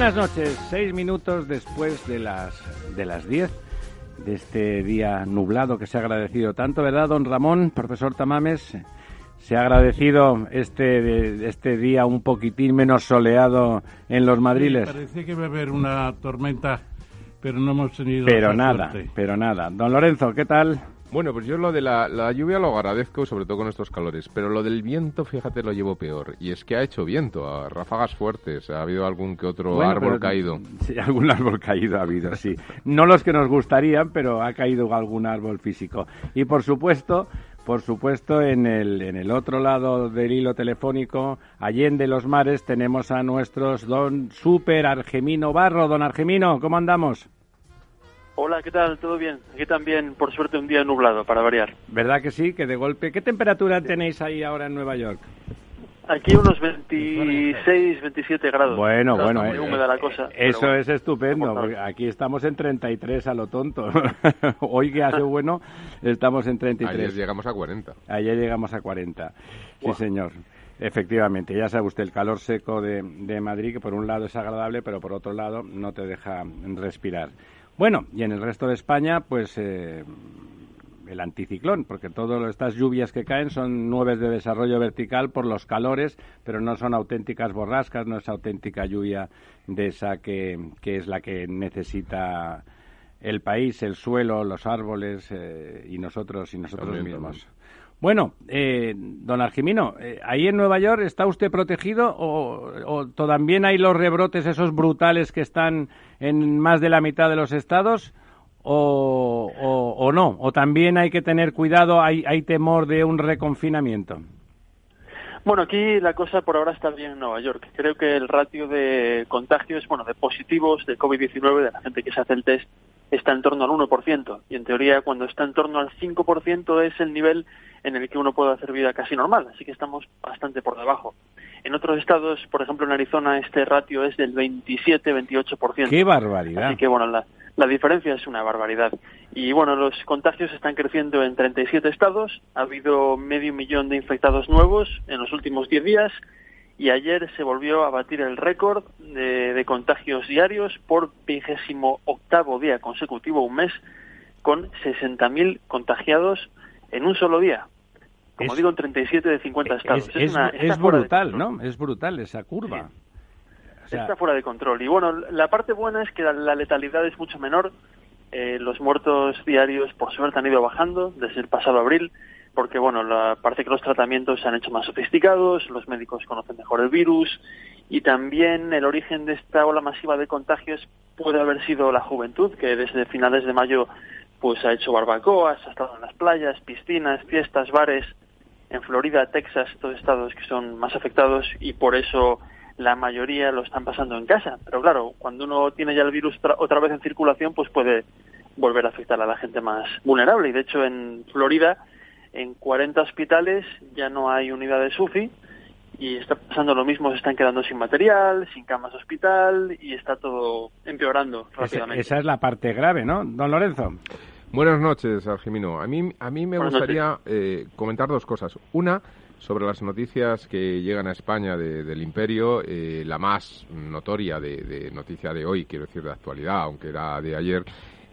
Buenas noches, seis minutos después de las de las diez de este día nublado que se ha agradecido tanto, ¿verdad, don Ramón, profesor Tamames? Se ha agradecido este este día un poquitín menos soleado en los madriles. Sí, parece que va a haber una tormenta, pero no hemos tenido. Pero nada, suerte. pero nada. Don Lorenzo, ¿qué tal? Bueno, pues yo lo de la, la, lluvia lo agradezco, sobre todo con estos calores, pero lo del viento, fíjate, lo llevo peor. Y es que ha hecho viento, a ráfagas fuertes, ha habido algún que otro Bueno, árbol pero- caído. Sí, algún árbol caído ha habido, sí. No los que nos gustarían, pero ha caído algún árbol físico. Y por supuesto, por supuesto, en el, en el otro lado del hilo telefónico, allende los mares, tenemos a nuestros don Super Argemino Barro. Don Argemino, ¿cómo andamos? Hola, ¿qué tal? ¿Todo bien? Aquí también, por suerte, un día nublado, para variar. ¿Verdad que sí? Que de golpe. ¿Qué temperatura tenéis ahí ahora en Nueva York? Aquí unos 26, 27 grados. Bueno, Está bueno, muy eh, húmeda la cosa. pero Eso bueno, es estupendo, porque aquí estamos en 33 a lo tonto. Hoy que hace bueno, estamos en 33. Ayer llegamos a 40. Ayer llegamos a 40. Sí, señor. Efectivamente, ya sabe usted, el calor seco de, de Madrid, que por un lado es agradable, pero por otro lado no te deja respirar. Bueno, y en el resto de España, pues eh, el anticiclón, porque todas estas lluvias que caen son nubes de desarrollo vertical por los calores, pero no son auténticas borrascas, no es auténtica lluvia de esa que, que es la que necesita el país, el suelo, los árboles eh, y nosotros y nosotros También, mismos. también. Bueno, eh, don Argimino, eh, ¿ahí en Nueva York está usted protegido o, o también hay los rebrotes esos brutales que están en más de la mitad de los estados o, o- no? ¿O también hay que tener cuidado, hay, hay temor de un reconfinamiento? Bueno, aquí la cosa por ahora está bien en Nueva York. Creo que el ratio de contagios, bueno, de positivos de COVID-19, de la gente que se hace el test, está en torno al 1%. Y en teoría, cuando está en torno al 5%, es el nivel en el que uno puede hacer vida casi normal. Así que estamos bastante por debajo. En otros estados, por ejemplo en Arizona, este ratio es del 27-28%. ¡Qué barbaridad! Así que bueno, la, la diferencia es una barbaridad. Y bueno, los contagios están creciendo en 37 estados. Ha habido medio millón de infectados nuevos en los últimos 10 días. Y ayer se volvió a batir el récord de, de contagios diarios por vigésimo octavo día consecutivo, un mes, con 60.000 contagiados en un solo día. Como Es- digo, en 37 de 50 estados. Es, una- brutal. ¿no? Es brutal esa curva. O sea, está fuera de control. Y bueno, la parte buena es que la, la letalidad es mucho menor. Eh, los muertos diarios, por suerte, han ido bajando desde el pasado abril, porque bueno, la, parece que los tratamientos se han hecho más sofisticados, los médicos conocen mejor el virus y también el origen de esta ola masiva de contagios puede haber sido la juventud, que desde finales de mayo pues ha hecho barbacoas, ha estado en las playas, piscinas, fiestas, bares, en Florida, Texas, todos estados que son más afectados y por eso la mayoría lo están pasando en casa. Pero claro, cuando uno tiene ya el virus tra- otra vez en circulación, pues puede volver a afectar a la gente más vulnerable. Y de hecho, en Florida, en 40 hospitales ya no hay unidades UCI y está pasando lo mismo, se están quedando sin material, sin camas hospital y está todo empeorando esa, rápidamente. esa es la parte grave, ¿no? Don Lorenzo. Buenas noches, Argimino. A mí, a mí me Buenas gustaría eh, comentar dos cosas. Una, sobre las noticias que llegan a España de- del imperio, eh, la más notoria de, de noticia de hoy, quiero decir de actualidad, aunque era de ayer,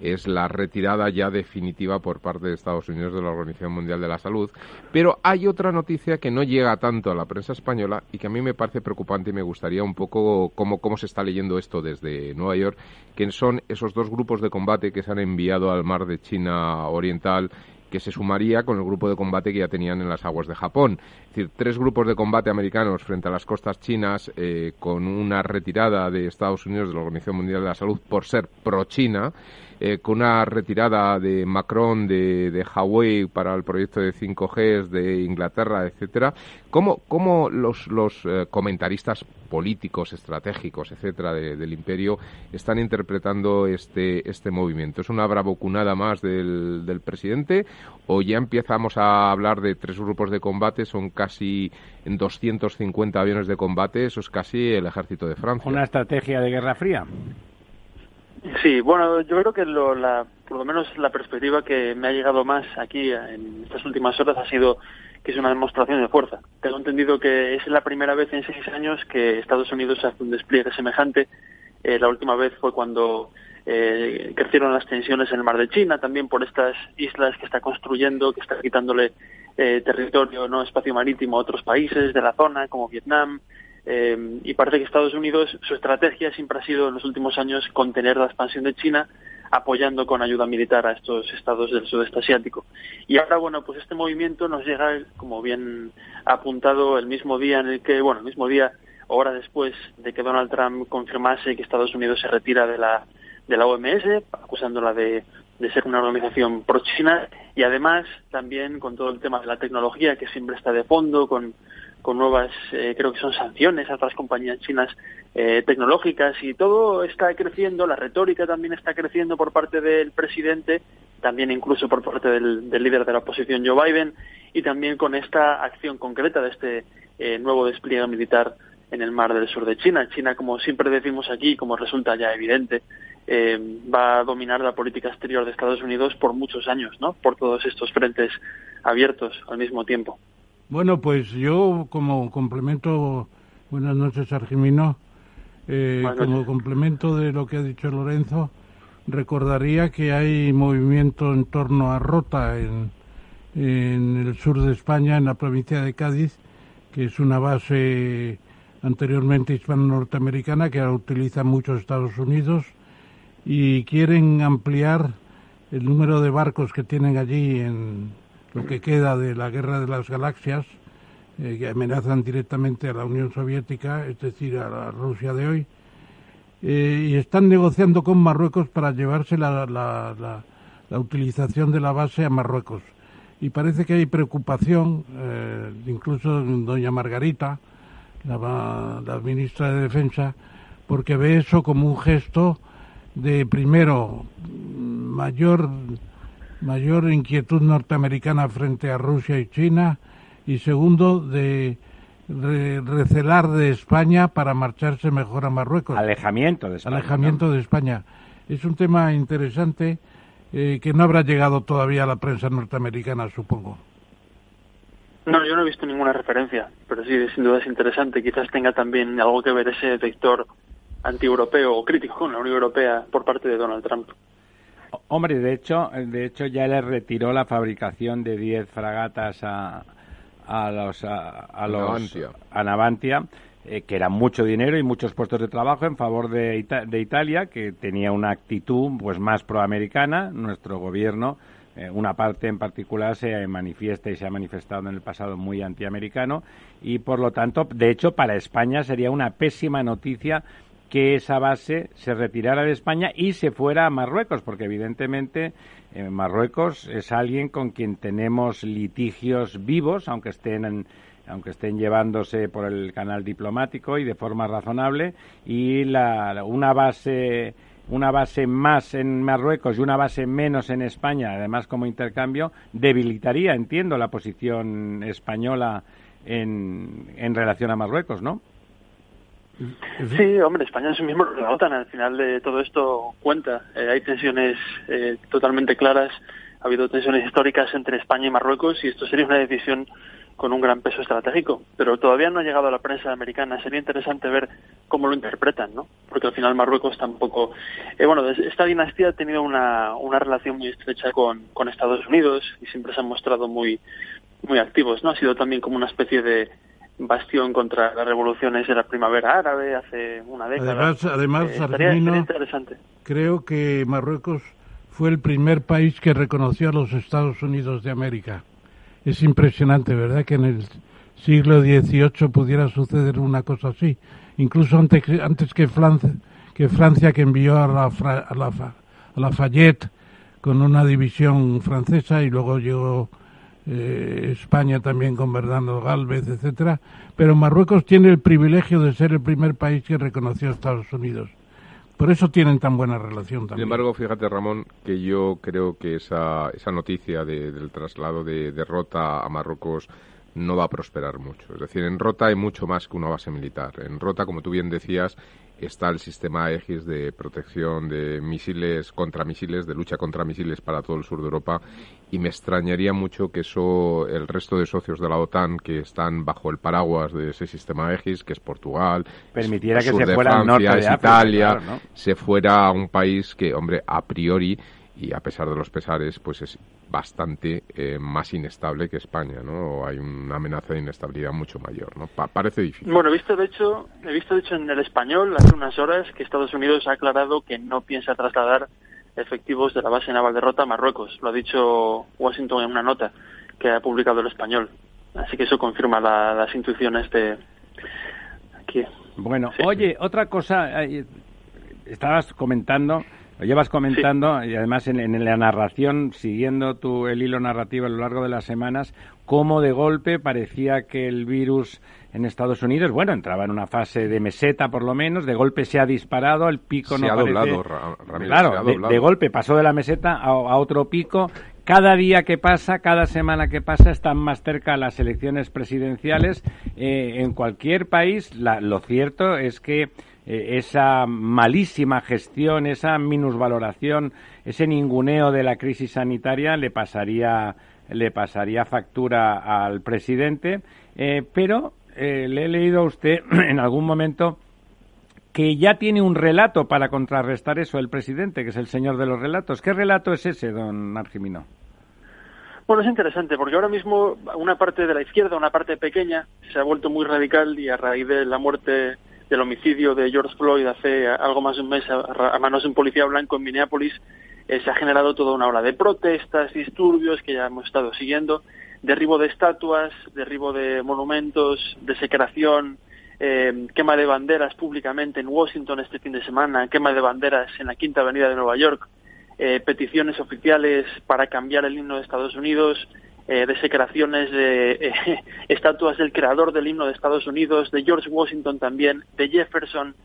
es la retirada ya definitiva por parte de Estados Unidos de la Organización Mundial de la Salud. Pero hay otra noticia que no llega tanto a la prensa española y que a mí me parece preocupante y me gustaría un poco cómo, cómo se está leyendo esto desde Nueva York, que son esos dos grupos de combate que se han enviado al mar de China Oriental que se sumaría con el grupo de combate que ya tenían en las aguas de Japón. Es decir, tres grupos de combate americanos frente a las costas chinas eh, con una retirada de Estados Unidos de la Organización Mundial de la Salud por ser pro-China. Eh, con una retirada de Macron de, de Huawei para el proyecto de 5G de Inglaterra, etcétera. ¿Cómo, cómo los, los eh, comentaristas políticos, estratégicos, etcétera, del imperio están interpretando este, este movimiento? ¿Es una bravocunada más del, del presidente o ya empezamos a hablar de tres grupos de combate? Son casi 250 aviones de combate, eso es casi el ejército de Francia. ¿Una estrategia de guerra fría? Sí, bueno, yo creo que lo, la, por lo menos la perspectiva que me ha llegado más aquí en estas últimas horas ha sido que es una demostración de fuerza. Tengo entendido que es la primera vez en seis años que Estados Unidos hace un despliegue semejante. Eh, la última vez fue cuando eh, crecieron las tensiones en el mar de China, también por estas islas que está construyendo, que está quitándole eh, territorio, no espacio marítimo a otros países de la zona, como Vietnam, eh, y parece que Estados Unidos, su estrategia siempre ha sido en los últimos años contener la expansión de China, apoyando con ayuda militar a estos estados del sudeste asiático. Y ahora, bueno, pues este movimiento nos llega, como bien ha apuntado, el mismo día en el que, bueno, el mismo día, hora después de que Donald Trump confirmase que Estados Unidos se retira de la, de la OMS, acusándola de, de ser una organización pro-China, y además también con todo el tema de la tecnología que siempre está de fondo, con con nuevas, eh, creo que son sanciones a otras compañías chinas eh, tecnológicas y todo está creciendo, la retórica también está creciendo por parte del presidente, también incluso por parte del, líder de la oposición Joe Biden y también con esta acción concreta de este eh, nuevo despliegue militar en el mar del sur de China. China, como siempre decimos aquí, como resulta ya evidente, va a dominar la política exterior de Estados Unidos por muchos años, ¿no? Por todos estos frentes abiertos al mismo tiempo. Bueno, pues yo como complemento, buenas noches Argimino, eh, como complemento de lo que ha dicho Lorenzo, recordaría que hay movimiento en torno a Rota en, en el sur de España, en la provincia de Cádiz, que es una base anteriormente hispano-norteamericana que ahora utiliza muchos Estados Unidos y quieren ampliar el número de barcos que tienen allí en lo que queda de la guerra de las galaxias, eh, que amenazan directamente a la Unión Soviética, es decir, a la Rusia de hoy, eh, y están negociando con Marruecos para llevarse la, la, utilización de la base a Marruecos. Y parece que hay preocupación, eh, incluso doña Margarita, la, la ministra de Defensa, porque ve eso como un gesto de, primero, mayor mayor inquietud norteamericana frente a Rusia y China y segundo de recelar de España para marcharse mejor a Marruecos. Alejamiento de España. Alejamiento de España. Es un tema interesante eh, que no habrá llegado todavía a la prensa norteamericana, supongo. No, yo no he visto ninguna referencia, pero sí, sin duda es interesante. Quizás tenga también algo que ver ese vector anti-europeo o crítico con la Unión Europea por parte de Donald Trump. Hombre, de hecho, de hecho ya le retiró la fabricación de 10 fragatas a, a los a, los a Navantia, eh, que era mucho dinero y muchos puestos de trabajo en favor de, de Italia, que tenía una actitud pues más proamericana. Nuestro gobierno, eh, una parte en particular, se manifiesta y se ha manifestado en el pasado muy antiamericano y, por lo tanto, de hecho, para España sería una pésima noticia que esa base se retirara de España y se fuera a Marruecos, porque evidentemente eh, Marruecos es alguien con quien tenemos litigios vivos, aunque estén aunque estén llevándose por el canal diplomático y de forma razonable, y la, una base una base más en Marruecos y una base menos en España, además como intercambio, debilitaría, entiendo, la posición española en, en relación a Marruecos, ¿no? Sí, hombre, España es un miembro de la OTAN. Al final de todo esto cuenta. Eh, hay tensiones eh, totalmente claras. Ha habido tensiones históricas entre España y Marruecos y esto sería una decisión con un gran peso estratégico. Pero todavía no ha llegado a la prensa americana. Sería interesante ver cómo lo interpretan, ¿no? Porque al final Marruecos tampoco. Eh, bueno, esta dinastía ha tenido una, una relación muy estrecha con, con Estados Unidos y siempre se han mostrado muy, muy activos, ¿no? Ha sido también como una especie de bastión contra las revoluciones de la primavera árabe hace una década. Además, además interesante. creo que Marruecos fue el primer país que reconoció a los Estados Unidos de América. Es impresionante, ¿verdad?, que en el siglo XVIII pudiera suceder una cosa así. Incluso antes, antes que, Francia, que Francia, que envió a la, a la, Lafayette con una división francesa y luego llegó eh, España también con Bernardo Galvez, etcétera, pero Marruecos tiene el privilegio de ser el primer país que reconoció a Estados Unidos. Por eso tienen tan buena relación también. Sin embargo, fíjate, Ramón, que yo creo que esa, esa noticia del traslado de, de Rota a Marruecos no va a prosperar mucho. Es decir, en Rota hay mucho más que una base militar. En Rota, como tú bien decías, está el sistema Aegis de protección de misiles contra misiles, de lucha contra misiles para todo el sur de Europa. Y me extrañaría mucho que eso, el resto de socios de la OTAN que están bajo el paraguas de ese sistema Aegis, que es Portugal, permitiera que se de fuera Francia, norte de África, Italia, claro, ¿no? se fuera a un país que, hombre, a priori y a pesar de los pesares, pues es bastante eh, más inestable que España, ¿no? Hay una amenaza de inestabilidad mucho mayor, ¿no? Pa- parece difícil. Bueno, he visto de hecho, he visto de hecho en el español hace unas horas que Estados Unidos ha aclarado que no piensa trasladar efectivos de la base naval de Rota a Marruecos. Lo ha dicho Washington en una nota que ha publicado el español. Así que eso confirma la- las intuiciones de aquí. Bueno, Sí. oye, otra cosa, estabas comentando, lo llevas comentando, y además en, en la narración, siguiendo tu, el hilo narrativo a lo largo de las semanas, cómo de golpe parecía que el virus en Estados Unidos, bueno, entraba en una fase de meseta por lo menos, de golpe se ha disparado, el pico Se no ha parece- doblado, Ra- Ramiro, claro, se ha de- doblado. de golpe pasó de la meseta a, a otro pico. Cada día que pasa, cada semana que pasa, están más cerca las elecciones presidenciales. Eh, en cualquier país, la- lo cierto es que eh, esa malísima gestión, esa minusvaloración, ese ninguneo de la crisis sanitaria le pasaría, le pasaría factura al presidente. Eh, pero eh, le he leído a usted en algún momento que ya tiene un relato para contrarrestar eso el presidente, que es el señor de los relatos. ¿Qué relato es ese, don Argimino? Bueno, es interesante porque ahora mismo una parte de la izquierda, una parte pequeña, se ha vuelto muy radical y a raíz de la muerte del homicidio de George Floyd hace algo más de un mes a, manos de un policía blanco en Minneapolis, eh, se ha generado toda una ola de protestas, disturbios que ya hemos estado siguiendo, derribo de estatuas, derribo de monumentos, desecración, eh, quema de banderas públicamente en Washington este fin de semana, quema de banderas en la Quinta Avenida de Nueva York, eh, peticiones oficiales para cambiar el himno de Estados Unidos, eh, desecraciones de eh, estatuas del creador del himno de Estados Unidos, de George Washington también, de Jefferson,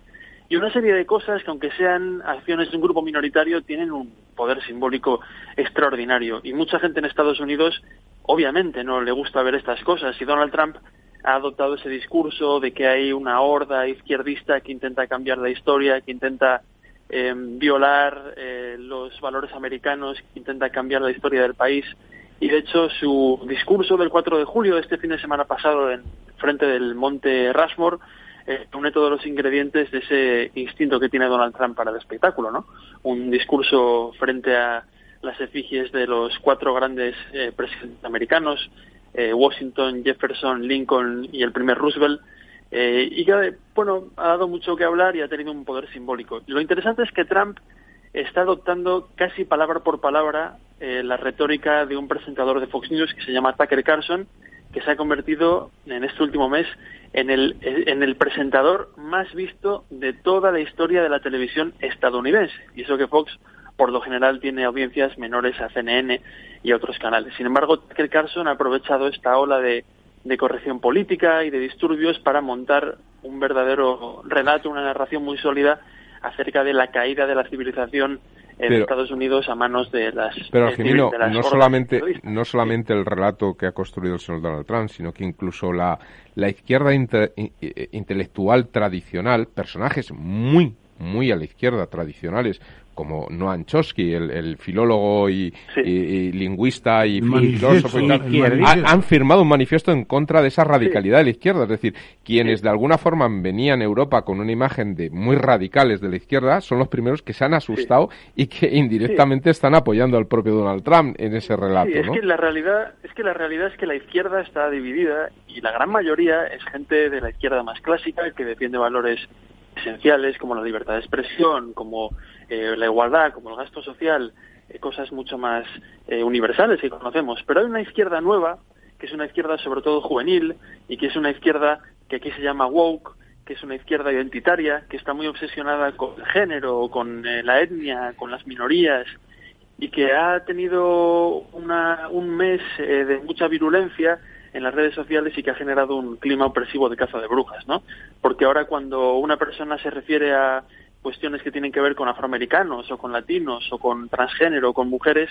y una serie de cosas que aunque sean acciones de un grupo minoritario tienen un poder simbólico extraordinario. Y mucha gente en Estados Unidos obviamente no le gusta ver estas cosas y Donald Trump ha adoptado ese discurso de que hay una horda izquierdista que intenta cambiar la historia, que intenta eh, violar eh, los valores americanos, que intenta cambiar la historia del país. Y de hecho su discurso del 4 de julio este fin de semana pasado en frente del monte Rushmore eh, une todos los ingredientes de ese instinto que tiene Donald Trump para el espectáculo, ¿no? Un discurso frente a las efigies de los cuatro grandes eh, presidentes americanos, eh, Washington, Jefferson, Lincoln y el primer Roosevelt, eh, y que, bueno, ha dado mucho que hablar y ha tenido un poder simbólico. Lo interesante es que Trump está adoptando casi palabra por palabra eh, la retórica de un presentador de Fox News que se llama Tucker Carlson, que se ha convertido en este último mes en el, en el presentador más visto de toda la historia de la televisión estadounidense. Y eso que Fox, por lo general, tiene audiencias menores a CNN y otros canales. Sin embargo, Tucker Carlson ha aprovechado esta ola de corrección política y de disturbios para montar un verdadero relato, una narración muy sólida acerca de la caída de la civilización en Pero- Estados Unidos a manos de las Pero eh, de las no solamente, no solamente el relato que ha construido el señor Donald Trump, sino que incluso la, la izquierda inte- intelectual tradicional, personajes muy, muy a la izquierda tradicionales, como Noam Chomsky, el, el filólogo y, Sí. y- y lingüista y filósofo y tal, ha- han firmado un manifiesto en contra de esa radicalidad de la izquierda. Es decir, quienes de alguna forma venían a Europa con una imagen de muy radicales de la izquierda son los primeros que se han asustado y que indirectamente están apoyando al propio Donald Trump en ese relato, Sí, es ¿no? que la realidad es que la realidad es que la izquierda está dividida y la gran mayoría es gente de la izquierda más clásica que defiende valores esenciales como la libertad de expresión, como eh, la igualdad, como el gasto social, eh, cosas mucho más eh, universales que conocemos. Pero hay una izquierda nueva que es una izquierda sobre todo juvenil y que es una izquierda que aquí se llama woke, que es una izquierda identitaria, que está muy obsesionada con el género, con eh, la etnia, con las minorías, y que ha tenido una, un mes eh, de mucha virulencia en las redes sociales y que ha generado un clima opresivo de caza de brujas, ¿no? Porque ahora cuando una persona se refiere a cuestiones que tienen que ver con afroamericanos o con latinos o con transgénero o con mujeres,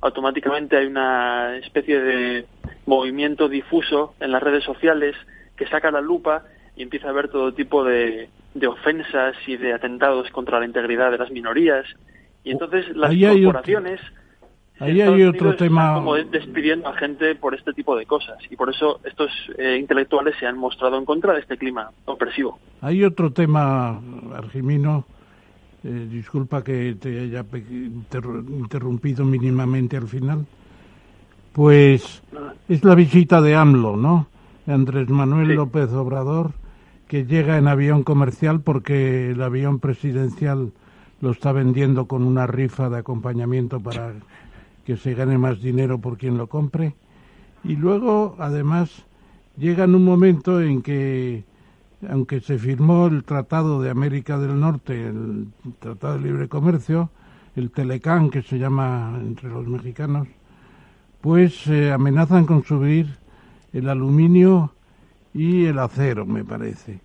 automáticamente hay una especie de movimiento difuso en las redes sociales que saca la lupa y empieza a ver todo tipo de, de ofensas y de atentados contra la integridad de las minorías. Y entonces las corporaciones... Ahí hay otro tema. como despidiendo a gente por este tipo de cosas. Y por eso estos eh, intelectuales se han mostrado en contra de este clima opresivo. Hay otro tema, Argimino. Eh, disculpa que te haya interrumpido mínimamente al final. Pues es la visita de AMLO, ¿no? Andrés Manuel López Obrador, que llega en avión comercial porque el avión presidencial lo está vendiendo con una rifa de acompañamiento para que se gane más dinero por quien lo compre. Y luego, además, llega en un momento en que, aunque se firmó el Tratado de América del Norte, el Tratado de Libre Comercio, el Telecán, que se llama entre los mexicanos, pues amenazan con subir el aluminio y el acero, me parece.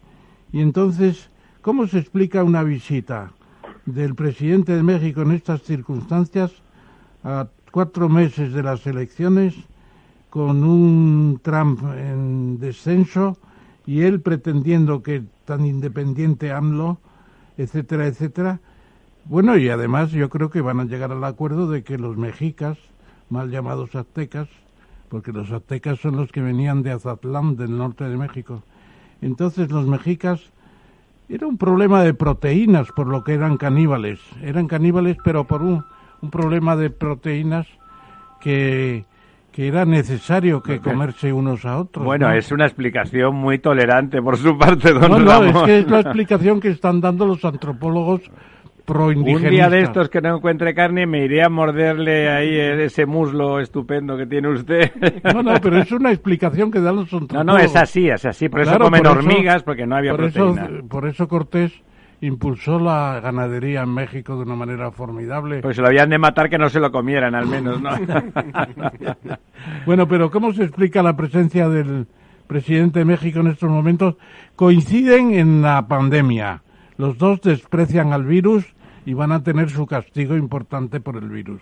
Y entonces, ¿cómo se explica una visita del presidente de México en estas circunstancias a cuatro meses de las elecciones con un Trump en descenso y él pretendiendo que tan independiente AMLO, etcétera, etcétera. Bueno, y además yo creo que van a llegar al acuerdo de que los mexicas, mal llamados aztecas, porque los aztecas son los que venían de Azatlán, del norte de México. Entonces los mexicas era un problema de proteínas, por lo que eran caníbales. Eran caníbales, pero por un un problema de proteínas que, que era necesario que comerse unos a otros. Bueno, es una explicación muy tolerante por su parte, don No, no, es que es la explicación que están dando los antropólogos un día de estos que no encuentre carne me iré a morderle ahí ese muslo estupendo que tiene usted. No, no, pero es una explicación que dan los antropólogos. No, no, es así, es así. Por eso comen hormigas, porque no había por proteína. por eso Cortés impulsó la ganadería en México de una manera formidable. Pues se lo habían de matar que no se lo comieran, al menos, ¿no? bueno, pero ¿cómo se explica la presencia del presidente de México en estos momentos? Coinciden en la pandemia. Los dos desprecian al virus y van a tener su castigo importante por el virus.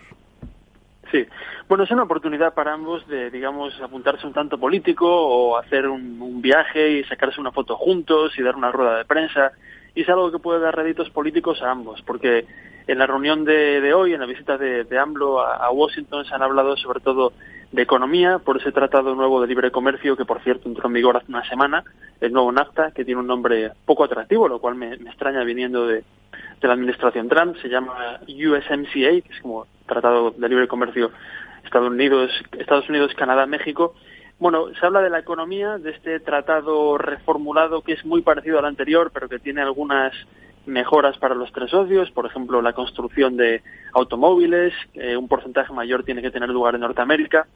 Sí, bueno, es una oportunidad para ambos de, digamos, apuntarse un tanto político o hacer un, un viaje y sacarse una foto juntos y dar una rueda de prensa y es algo que puede dar réditos políticos a ambos, porque en la reunión de, hoy, en la visita de, de AMLO a, Washington, se han hablado sobre todo de economía, por ese tratado nuevo de libre comercio, que por cierto entró en vigor hace una semana, el nuevo NAFTA, que tiene un nombre poco atractivo, lo cual me, extraña viniendo de, de la administración Trump, se llama USMCA, que es como Tratado de Libre Comercio Estados Unidos, Estados Unidos, Canadá, México, bueno, se habla de la economía, de este tratado reformulado que es muy parecido al anterior, pero que tiene algunas mejoras para los tres socios, por ejemplo, la construcción de automóviles, eh, un porcentaje mayor tiene que tener lugar en Norteamérica.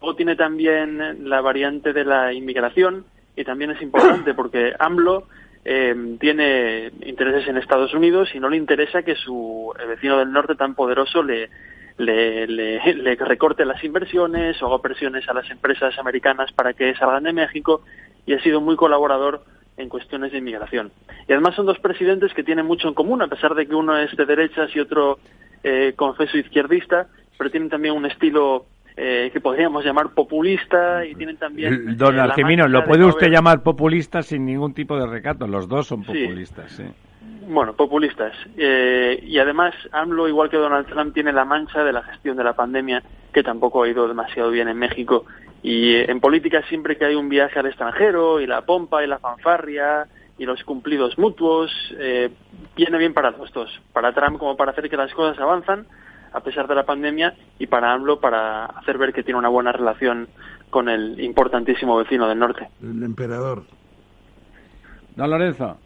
Luego tiene también la variante de la inmigración, y también es importante porque AMLO eh, tiene intereses en Estados Unidos y no le interesa que su vecino del norte tan poderoso le le, le, recorte las inversiones o haga presiones a las empresas americanas para que salgan de México y ha sido muy colaborador en cuestiones de inmigración. Y además son dos presidentes que tienen mucho en común, a pesar de que uno es de derechas y otro eh, confeso izquierdista, pero tienen también un estilo eh, que podríamos llamar populista y tienen también... Don eh, ¿lo puede usted llamar populista sin ningún tipo de recato? Los dos son populistas, sí. Bueno, populistas. Eh, y además, AMLO, igual que Donald Trump, tiene la mancha de la gestión de la pandemia, que tampoco ha ido demasiado bien en México. Y eh, en política, siempre que hay un viaje al extranjero, y la pompa, y la fanfarria, y los cumplidos mutuos, eh, viene bien para los dos. Para Trump, como para hacer que las cosas avanzan, a pesar de la pandemia, y para AMLO, para hacer ver que tiene una buena relación con el importantísimo vecino del norte. El emperador. Don Lorenzo.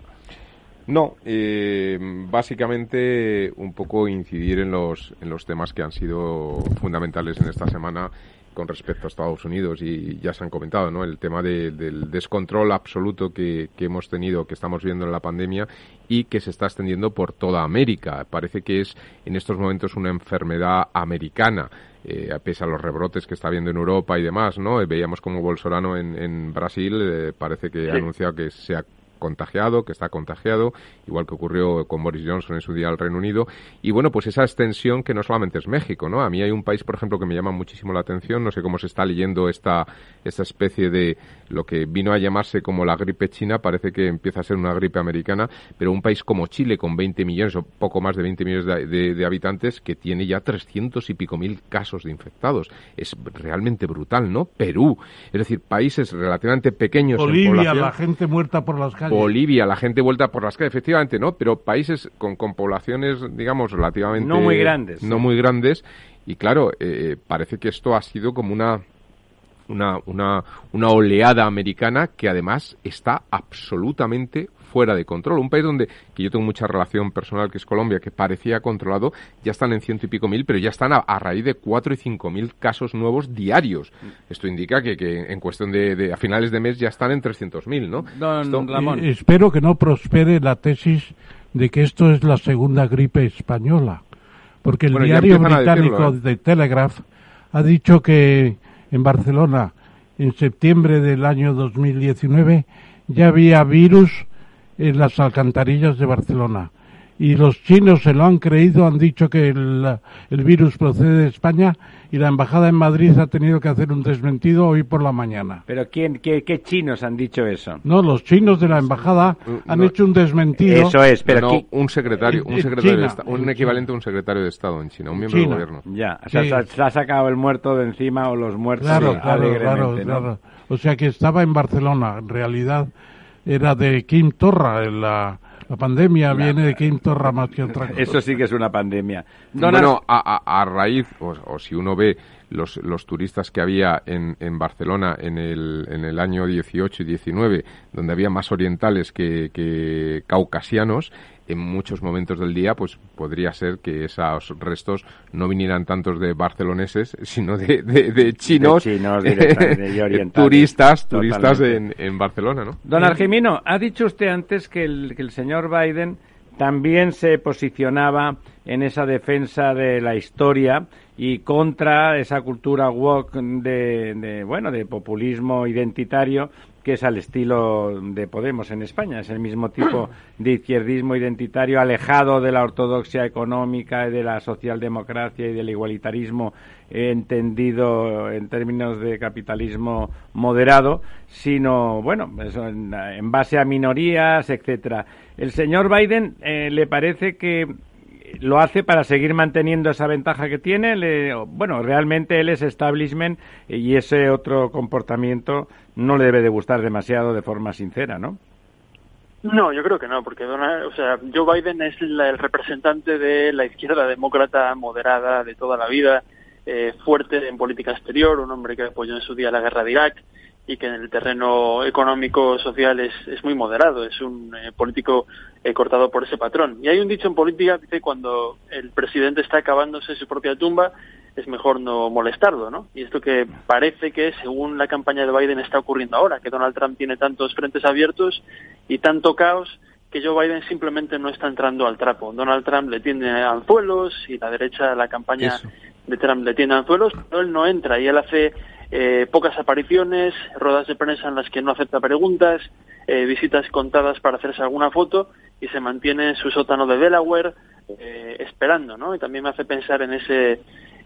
No, eh, básicamente un poco incidir en los, en los temas que han sido fundamentales en esta semana con respecto a Estados Unidos y ya se han comentado, ¿no? El tema del descontrol absoluto que, que, hemos tenido, que estamos viendo en la pandemia y que se está extendiendo por toda América. Parece que es en estos momentos una enfermedad americana. Eh, a pese a los rebrotes que está habiendo en Europa y demás, ¿no? Veíamos como Bolsonaro en, en Brasil eh, parece que ha anunciado que se ha contagiado, que está contagiado, igual que ocurrió con Boris Johnson en su día al Reino Unido. Y bueno, pues esa extensión que no solamente es México, ¿no? A mí hay un país, por ejemplo, que me llama muchísimo la atención, no sé cómo se está leyendo esta, esta especie de lo que vino a llamarse como la gripe china, parece que empieza a ser una gripe americana, pero un país como Chile, con 20 millones o poco más de 20 millones de, habitantes, que tiene ya 300 y pico mil casos de infectados. Es realmente brutal, ¿no? Perú, es decir, países relativamente pequeños. Bolivia, la gente muerta por las calles. Bolivia, la gente vuelta por las calles, efectivamente, ¿no? Pero países con, con poblaciones, digamos, relativamente... No muy grandes. No muy grandes. Y claro, eh, parece que esto ha sido como una, una, una, una oleada americana que además está absolutamente fuera de control. Un país donde, que yo tengo mucha relación personal, que es Colombia, que parecía controlado, ya están en ciento y pico mil, pero ya están a, raíz de cuatro y cinco mil casos nuevos diarios. Esto indica que, que en cuestión de, a finales de mes ya están en trescientos mil, ¿no? espero que no prospere la tesis de que esto es la segunda gripe española, porque el diario británico ¿eh? de Telegraph ha dicho que en Barcelona, en septiembre del año 2019, ya había virus en las alcantarillas de Barcelona. Y los chinos se lo han creído, han dicho que el, virus procede de España y la embajada en Madrid ha tenido que hacer un desmentido hoy por la mañana. ¿Pero quién, qué, chinos han dicho eso? No, los chinos de la embajada han hecho un desmentido. Eso es, pero no, un secretario, un secretario de Estado, un equivalente a un secretario de Estado en China, un miembro del gobierno. Ya, o sea, se, ha sacado el muerto de encima o los muertos claro, claro, claro, claro. O sea que estaba en Barcelona, en realidad era de Kim Torra, la, la pandemia viene de Kim Torra más que otra cosa. Eso sí que es una pandemia. bueno, a, raíz, o, si uno ve los, los turistas que había en, en Barcelona en el, en el año 18 y 19, donde había más orientales que, que caucasianos, en muchos momentos del día, pues podría ser que esos restos no vinieran tantos de barceloneses, sino de, de, chinos, turistas, turistas en, en, Barcelona, ¿no? Don Argimino, ha dicho usted antes que el, que el señor Biden también se posicionaba en esa defensa de la historia y contra esa cultura woke de, de, bueno de populismo identitario que es al estilo de Podemos en España. Es el mismo tipo de izquierdismo identitario alejado de la ortodoxia económica y de la socialdemocracia y del igualitarismo entendido en términos de capitalismo moderado, sino, bueno, en, base a minorías, etcétera. El señor Biden eh, le parece que lo hace para seguir manteniendo esa ventaja que tiene. bueno, realmente él es establishment y ese otro comportamiento no le debe de gustar demasiado de forma sincera, ¿no? No, yo creo que no, porque o sea, Joe Biden es el representante de la izquierda demócrata moderada de toda la vida, eh, fuerte en política exterior, un hombre que apoyó en su día la guerra de Irak y que en el terreno económico social es, es muy moderado, es un eh, político eh, cortado por ese patrón. Y hay un dicho en política que cuando el presidente está acabándose su propia tumba, es mejor no molestarlo, ¿no? Y esto que parece que, según la campaña de Biden, está ocurriendo ahora, que Donald Trump tiene tantos frentes abiertos y tanto caos que Joe Biden simplemente no está entrando al trapo. Donald Trump le tiene anzuelos y la derecha, la campaña de Trump le tiene anzuelos, pero él no entra y él hace eh, pocas apariciones, ruedas de prensa en las que no acepta preguntas, eh, visitas contadas para hacerse alguna foto y se mantiene en su sótano de Delaware eh, esperando, ¿no? Y también me hace pensar en ese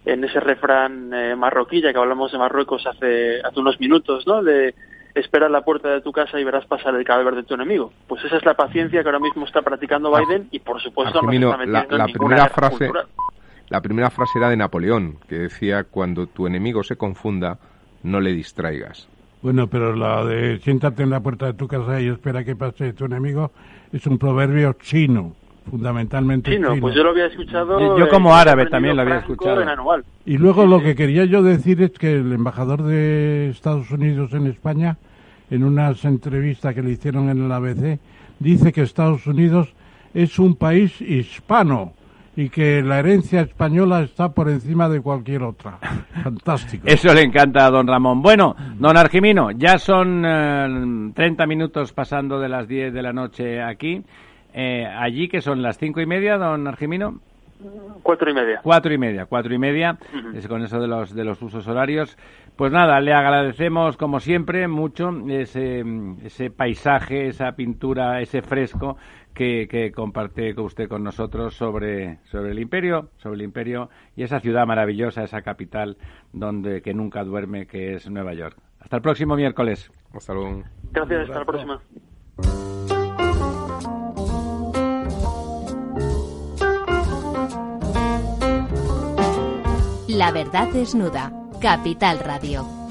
en ese refrán marroquí, ya que hablamos de Marruecos hace hace unos minutos, ¿no? De espera la puerta de tu casa y verás pasar el cadáver de tu enemigo. Pues esa es la paciencia que ahora mismo está practicando Biden y por supuesto no está la, la primera frase la primera frase era de Napoleón, que decía cuando tu enemigo se confunda, no le distraigas. Bueno, pero la de siéntate en la puerta de tu casa y espera que pase tu enemigo es un proverbio chino, fundamentalmente chino. pues yo lo había escuchado. Yo, como árabe también lo había escuchado. Y luego lo que quería yo decir es que el embajador de Estados Unidos en España, en unas entrevistas que le hicieron en el ABC, dice que Estados Unidos es un país hispano y que la herencia española está por encima de cualquier otra. Fantástico. Eso le encanta a don Ramón. Bueno, don Argimino, ya son 30 eh, minutos pasando de las 10 de la noche aquí. Eh, allí, que son las cinco y media, don Argimino. Cuatro y media. Cuatro y media, cuatro y media, es con eso de los, de los usos horarios. Pues nada, le agradecemos como siempre mucho ese, ese paisaje, esa pintura, ese fresco que, que, comparte con usted con nosotros sobre, sobre el imperio, sobre el imperio y esa ciudad maravillosa, esa capital donde que nunca duerme, que es Nueva York. Hasta el próximo miércoles. Hasta luego. Gracias, hasta la próxima. La verdad desnuda. Capital Radio.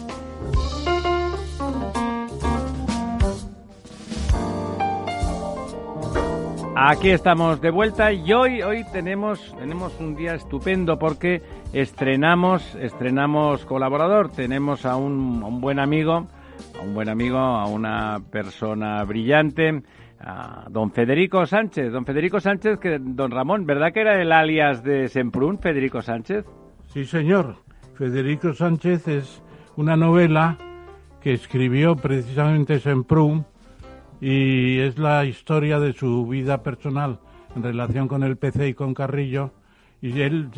Aquí estamos de vuelta y hoy hoy tenemos tenemos un día estupendo porque estrenamos estrenamos colaborador, tenemos a un, un buen amigo, a un buen amigo, a una persona brillante, a don Federico Sánchez, don Federico Sánchez que don Ramón, ¿verdad que era el alias de Semprún, Federico Sánchez? Sí, señor. Federico Sánchez es una novela que escribió precisamente Semprún y es la historia de su vida personal en relación con el PC y con Carrillo. Y él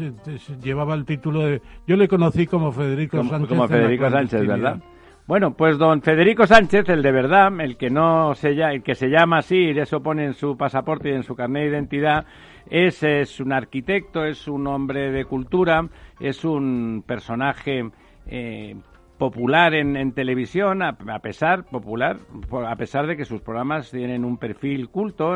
llevaba el título de... Yo le conocí como Federico Sánchez. Como Federico Sánchez, ¿verdad? Bueno, pues don Federico Sánchez, el de verdad, el que no se el que se llama así, y eso pone en su pasaporte y en su carnet de identidad, es, es un arquitecto, es un hombre de cultura, es un personaje eh, popular en, televisión, a, pesar popular, a pesar de que sus programas tienen un perfil culto.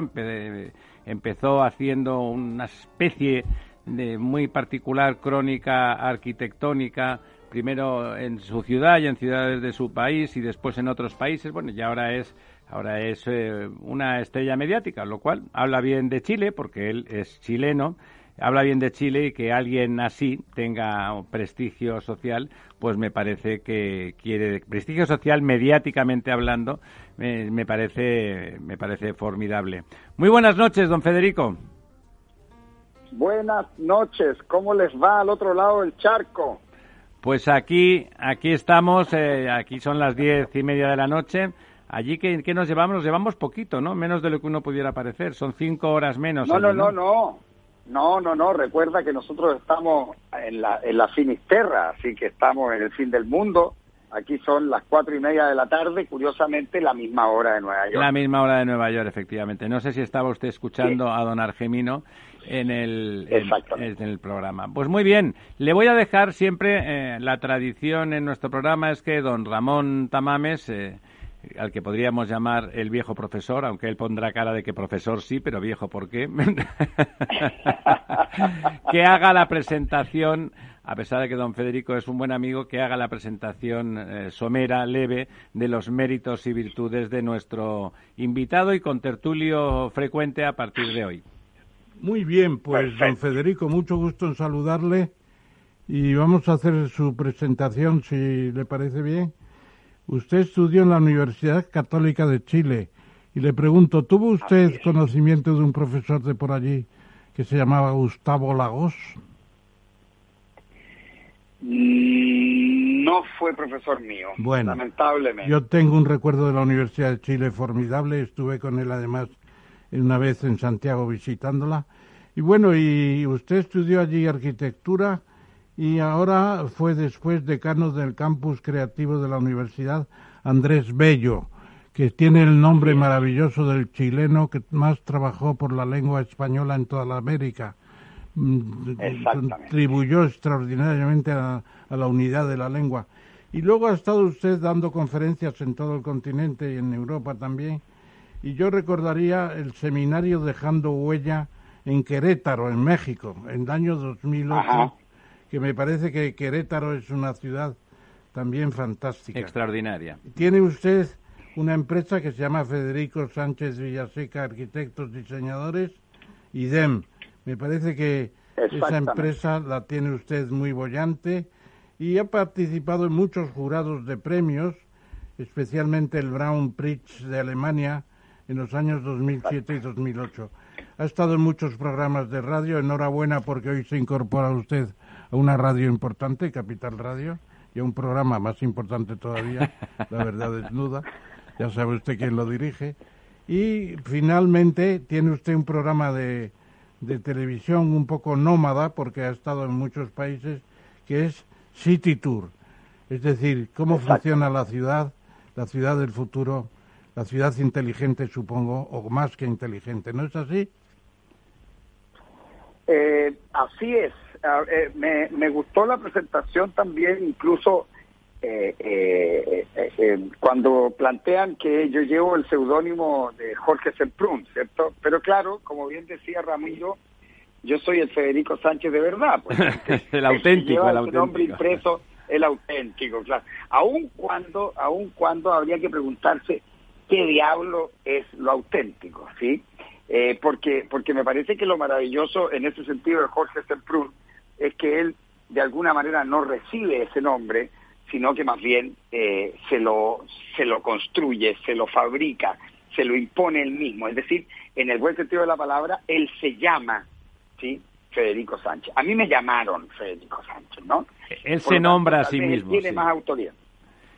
empezó haciendo una especie de muy particular crónica arquitectónica primero en su ciudad y en ciudades de su país y después en otros países. Bueno, y ahora es Ahora es eh, una estrella mediática, lo cual habla bien de Chile, porque él es chileno, habla bien de Chile y que alguien así tenga prestigio social, pues me parece que quiere prestigio social mediáticamente hablando, me parece me parece formidable. Muy buenas noches, don Federico. Buenas noches, ¿cómo les va al otro lado del charco? Pues aquí aquí estamos, eh, aquí son las diez y media de la noche. Allí, ¿qué, nos llevamos? Nos llevamos poquito, ¿no? Menos de lo que uno pudiera parecer. Son cinco horas menos. No, no, no, no. No, no, no. Recuerda que nosotros estamos en la, en la Finisterra, así que estamos en el fin del mundo. Aquí son las cuatro y media de la tarde, curiosamente la misma hora de Nueva York. La misma hora de Nueva York, efectivamente. No sé si estaba usted escuchando a don Argemino en el, en, el programa. Pues muy bien, le voy a dejar siempre, eh, la tradición en nuestro programa es que don Ramón Tamames... Eh, al que podríamos llamar el viejo profesor, aunque él pondrá cara de que profesor sí, pero viejo, ¿por qué? que haga la presentación, a pesar de que don Federico es un buen amigo, que haga la presentación eh, somera, leve, de los méritos y virtudes de nuestro invitado y con tertulio frecuente a partir de hoy. Muy bien, pues don Federico, mucho gusto en saludarle y vamos a hacer su presentación, si le parece bien. Usted estudió en la Universidad Católica de Chile y le pregunto, ¿tuvo usted conocimiento de un profesor de por allí que se llamaba Gustavo Lagos? Mm, no fue profesor mío, bueno, lamentablemente. Yo tengo un recuerdo de la Universidad de Chile formidable, estuve con él además una vez en Santiago visitándola. Y bueno, y usted estudió allí arquitectura y ahora fue después decano del campus creativo de la Universidad Andrés Bello, que tiene el nombre maravilloso del chileno que más trabajó por la lengua española en toda la América. Contribuyó extraordinariamente a, la unidad de la lengua. Y luego ha estado usted dando conferencias en todo el continente y en Europa también. Y yo recordaría el seminario Dejando Huella en Querétaro, en México, en el año 2008 que me parece que Querétaro es una ciudad también fantástica. Extraordinaria. Tiene usted una empresa que se llama Federico Sánchez Villaseca Arquitectos Diseñadores, IDEM. Me parece que esa empresa la tiene usted muy bollante y ha participado en muchos jurados de premios, especialmente el Brown Prix de Alemania en los años 2007 y 2008. Ha estado en muchos programas de radio. Enhorabuena porque hoy se incorpora usted a una radio importante, Capital Radio, y a un programa más importante todavía, La Verdad Desnuda. Ya sabe usted quién lo dirige. Y finalmente tiene usted un programa de, de televisión un poco nómada, porque ha estado en muchos países, que es City Tour. Es decir, cómo funciona la ciudad, la ciudad del futuro, la ciudad inteligente, supongo, o más que inteligente. ¿No es así? Eh, así es. Eh, me, me, gustó la presentación también, incluso eh, eh, cuando plantean que yo llevo el seudónimo de Jorge Semprún, ¿cierto? Pero claro, como bien decía Ramiro, yo soy el Federico Sánchez de verdad. Pues, el auténtico, el, auténtico. nombre impreso, el auténtico, claro. Aun cuando, aun cuando habría que preguntarse qué diablo es lo auténtico, ¿sí? Eh, porque, porque me parece que lo maravilloso en ese sentido de Jorge Semprún es que él de alguna manera no recibe ese nombre, sino que más bien eh, se, lo, se lo construye, se lo fabrica, se lo impone él mismo. Es decir, en el buen sentido de la palabra, él se llama ¿sí? Federico Sánchez. A mí me llamaron Federico Sánchez, ¿no? Él se nombra a sí mismo. Él tiene más autoridad.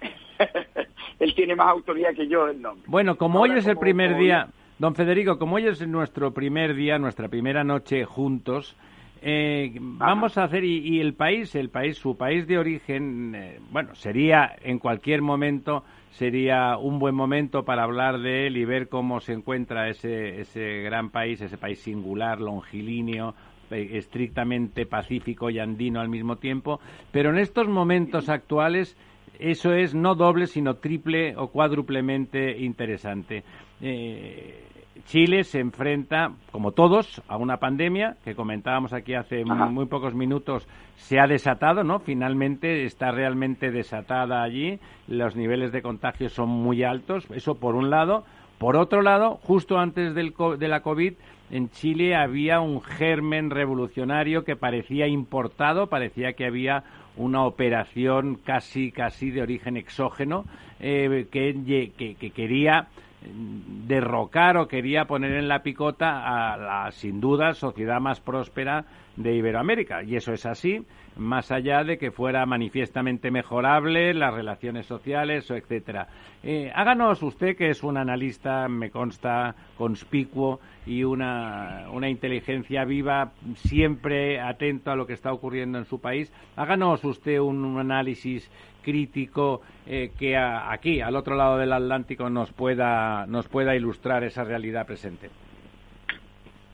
él tiene más autoridad que yo del nombre. Bueno, como hoy es el primer día, don Federico, como hoy es nuestro primer día, nuestra primera noche juntos, eh, vamos a hacer, y, el país, el país, su país de origen, eh, bueno, sería en cualquier momento, sería un buen momento para hablar de él y ver cómo se encuentra ese, ese gran país, ese país singular, longilíneo, eh, estrictamente pacífico y andino al mismo tiempo, pero en estos momentos actuales eso es no doble, sino triple o cuádruplemente interesante. Eh, Chile se enfrenta, como todos, a una pandemia que comentábamos aquí hace muy, pocos minutos, se ha desatado, ¿no? Finalmente está realmente desatada allí, los niveles de contagio son muy altos, eso por un lado. Por otro lado, justo antes del, de la COVID, en Chile había un germen revolucionario que parecía importado, parecía que había una operación casi casi de origen exógeno eh, que, que, quería derrocar o quería poner en la picota a la, sin duda, sociedad más próspera de Iberoamérica. Y eso es así, más allá de que fuera manifiestamente mejorable las relaciones sociales o etcétera. Eh, háganos usted, que es un analista, me consta, conspicuo y una, una inteligencia viva, siempre atento a lo que está ocurriendo en su país, háganos usted un análisis crítico eh, que aquí, al otro lado del Atlántico, nos pueda, nos pueda ilustrar esa realidad presente.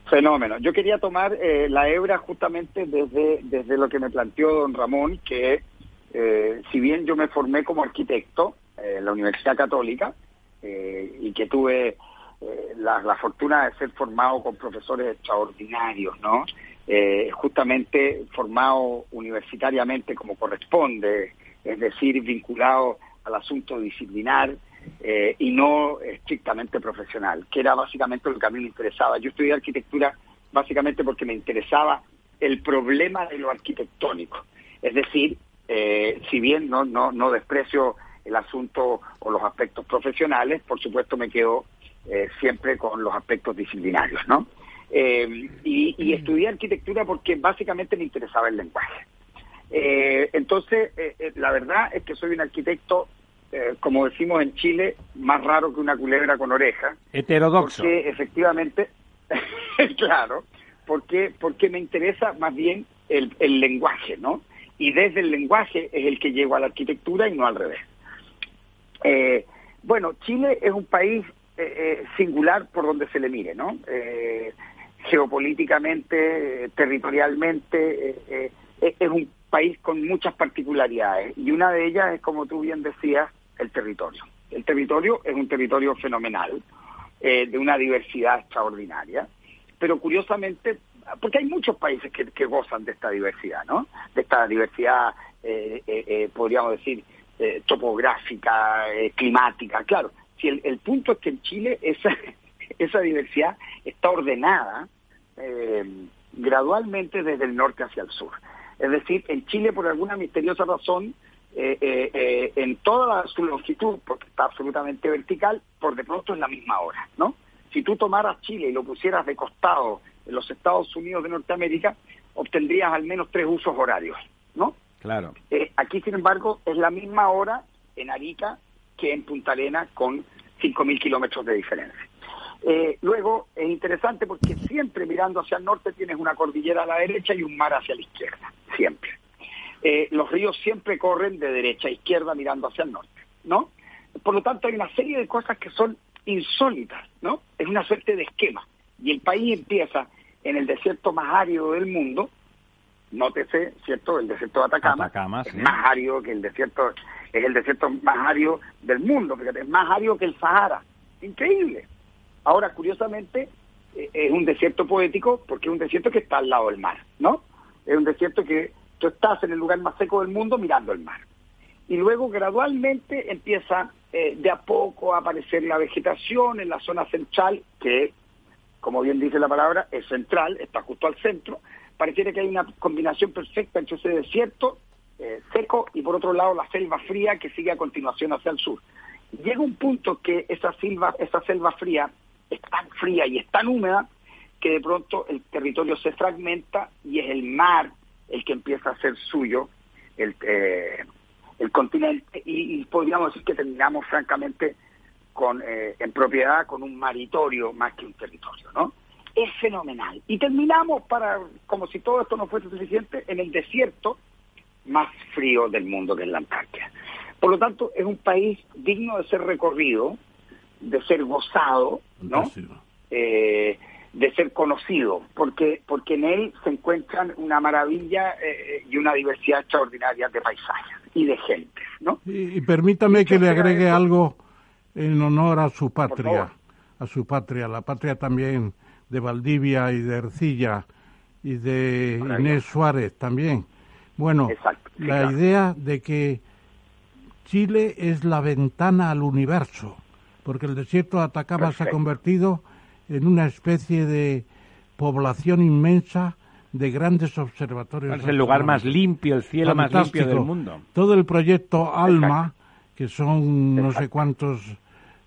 Fenómeno. Yo quería tomar eh, la hebra justamente desde, desde lo que me planteó don Ramón, que eh, si bien yo me formé como arquitecto en la Universidad Católica y que tuve la, la, fortuna de ser formado con profesores extraordinarios, ¿no? justamente formado universitariamente como corresponde, es decir, vinculado al asunto disciplinar eh, y no estrictamente profesional, que era básicamente lo que a mí me interesaba. Yo estudié arquitectura básicamente porque me interesaba el problema de lo arquitectónico. Es decir, eh, si bien no, no, no desprecio el asunto o los aspectos profesionales, por supuesto me quedo eh, siempre con los aspectos disciplinarios, ¿no? y, y estudié arquitectura porque básicamente me interesaba el lenguaje. Eh, entonces, eh, eh, la verdad es que soy un arquitecto, como decimos en Chile, más raro que una culebra con oreja. Heterodoxo. Porque efectivamente, claro, porque, porque me interesa más bien el, el lenguaje, ¿no? Y desde el lenguaje es el que llego a la arquitectura y no al revés. bueno, Chile es un país singular por donde se le mire, ¿no? geopolíticamente, territorialmente, es un país con muchas particularidades y una de ellas es, como tú bien decías, el territorio. El territorio es un territorio fenomenal, eh, de una diversidad extraordinaria, pero curiosamente, porque hay muchos países que, gozan de esta diversidad, ¿no? De esta diversidad, eh, eh, podríamos decir, topográfica, climática, claro. Si el, el, punto es que en Chile esa, esa diversidad está ordenada gradualmente desde el norte hacia el sur. Es decir, en Chile, por alguna misteriosa razón, eh, eh, eh, en toda su longitud, porque está absolutamente vertical, por de pronto es la misma hora, ¿no? si tú tomaras Chile y lo pusieras de costado en los Estados Unidos de Norteamérica, obtendrías al menos tres usos horarios, ¿no? Claro. Eh, aquí, sin embargo, es la misma hora en Arica que en Punta Arena con 5.000 kilómetros de diferencia. Eh, luego, es interesante porque siempre mirando hacia el norte tienes una cordillera a la derecha y un mar hacia la izquierda, siempre. Eh, los ríos siempre corren de derecha a izquierda mirando hacia el norte, ¿no? Por lo tanto, hay una serie de cosas que son insólitas, ¿no? Es una suerte de esquema. Y el país empieza en el desierto más árido del mundo, nótese, ¿cierto? El desierto de Atacama, es más árido que el desierto, es el desierto más árido del mundo, fíjate, es más árido que el Sahara. Increíble. Ahora, curiosamente, eh, es un desierto poético porque es un desierto que está al lado del mar, ¿no? Es un desierto que tú estás en el lugar más seco del mundo mirando el mar. Y luego gradualmente empieza eh, de a poco a aparecer la vegetación en la zona central, que, como bien dice la palabra, es central, está justo al centro, pareciera que hay una combinación perfecta entre ese desierto eh, seco y por otro lado la selva fría que sigue a continuación hacia el sur. Llega un punto que esa selva, esa selva fría es tan fría y es tan húmeda que de pronto el territorio se fragmenta y es el mar el que empieza a ser suyo el, eh, el continente y, podríamos decir que terminamos francamente con eh, en propiedad con un maritorio más que un territorio, ¿no? es fenomenal. Y terminamos para, como si todo esto no fuese suficiente, en el desierto más frío del mundo, que es la Antártida. Por lo tanto, es un país digno de ser recorrido, de ser gozado, ¿no? Eh, de ser conocido, porque porque en él se encuentran una maravilla eh, y una diversidad extraordinaria de paisajes y de gente, ¿no? Y, permítame que le agregue algo en honor a su patria, a su patria, la patria también de Valdivia y de Ercilla y de Inés Suárez también. Bueno, la idea de que Chile es la ventana al universo, porque el desierto de Atacama se ha convertido en una especie de población inmensa de grandes observatorios. Es el lugar más limpio, el cielo más limpio del mundo. Todo el proyecto ALMA, que son no sé cuántos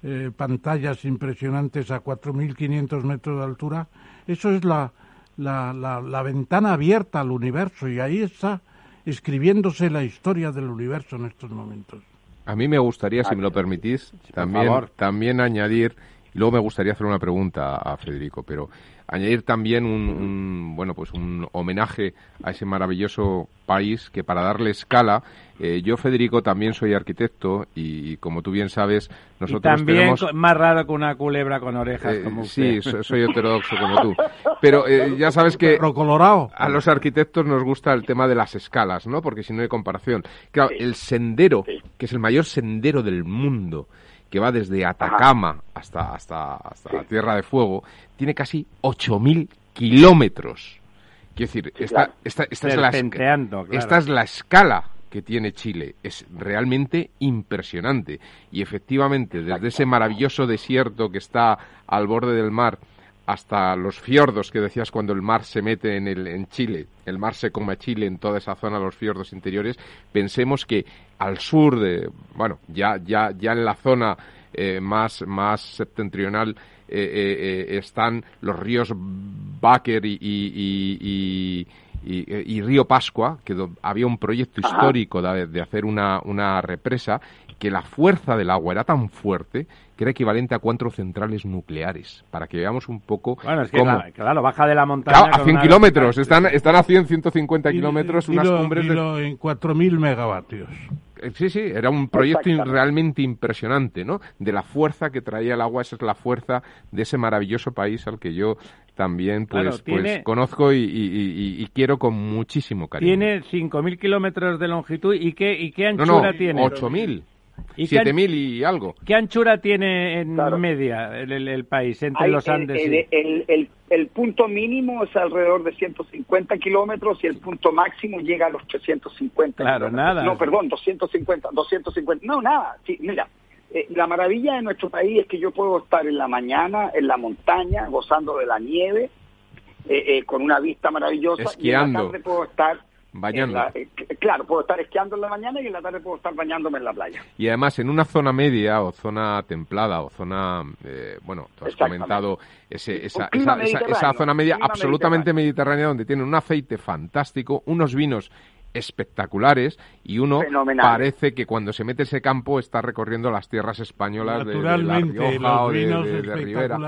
eh, pantallas impresionantes a 4.500 metros de altura, eso es la, la, la, ventana abierta al universo y ahí está escribiéndose la historia del universo en estos momentos. A mí me gustaría, si me lo permitís, también, también añadir, luego me gustaría hacer una pregunta a Federico, pero añadir también un, bueno pues un homenaje a ese maravilloso país que para darle escala eh, yo Federico también soy arquitecto y, como tú bien sabes nosotros y también más raro que una culebra con orejas eh, como sí soy heterodoxo como tú. Pero eh, ya sabes que colorado. a los arquitectos nos gusta el tema de las escalas no porque si no hay comparación. Claro el sendero que es el mayor sendero del mundo que va desde Atacama hasta, hasta, hasta la Tierra de Fuego, tiene casi 8.000 kilómetros. Quiero decir, esta, esta, esta, es la, esta es la escala que tiene Chile. Es realmente impresionante. Y efectivamente, desde ese maravilloso desierto que está al borde del mar hasta los fiordos que decías cuando el mar se mete en, el, en Chile, el mar se come a Chile en toda esa zona, los fiordos interiores, pensemos que al sur de, bueno, ya, ya, ya en la zona eh, más, más septentrional eh, eh, están los ríos Báquer y, y, y, Río Pascua, que había un proyecto histórico de, hacer una, una represa, que la fuerza del agua era tan fuerte que era equivalente a cuatro centrales nucleares, para que veamos un poco bueno, es que claro, baja de la montaña... a 100 kilómetros, están, están a 100, 150 kilómetros, unas cumbres... de... en 4.000 megavatios. Eh, sí, sí, era un proyecto realmente impresionante, ¿no? De la fuerza que traía el agua, esa es la fuerza de ese maravilloso país al que yo también pues, pues conozco y, quiero con muchísimo cariño. Tiene 5.000 kilómetros de longitud y qué, y qué anchura no, tiene. 8.000. Siete mil y algo. ¿Qué anchura tiene en media el, país entre los Andes? El, el, punto mínimo es alrededor de 150 kilómetros y el punto máximo llega a los 350 Claro, nada. No, perdón, 250, 250. No, nada. Sí, mira, eh, la maravilla de nuestro país es que yo puedo estar en la mañana en la montaña gozando de la nieve eh, eh, con una vista maravillosa Esquiando. y en la tarde puedo estar Bañando. Eh, claro, puedo estar esquiando en la mañana y en la tarde puedo estar bañándome en la playa. Y además en una zona media o zona templada o zona, eh, bueno, tú has comentado ese, esa, esa, zona media absolutamente mediterránea. donde tiene un aceite fantástico, unos vinos espectaculares y uno parece que cuando se mete ese campo está recorriendo las tierras españolas de, La Rioja o de, de Rivera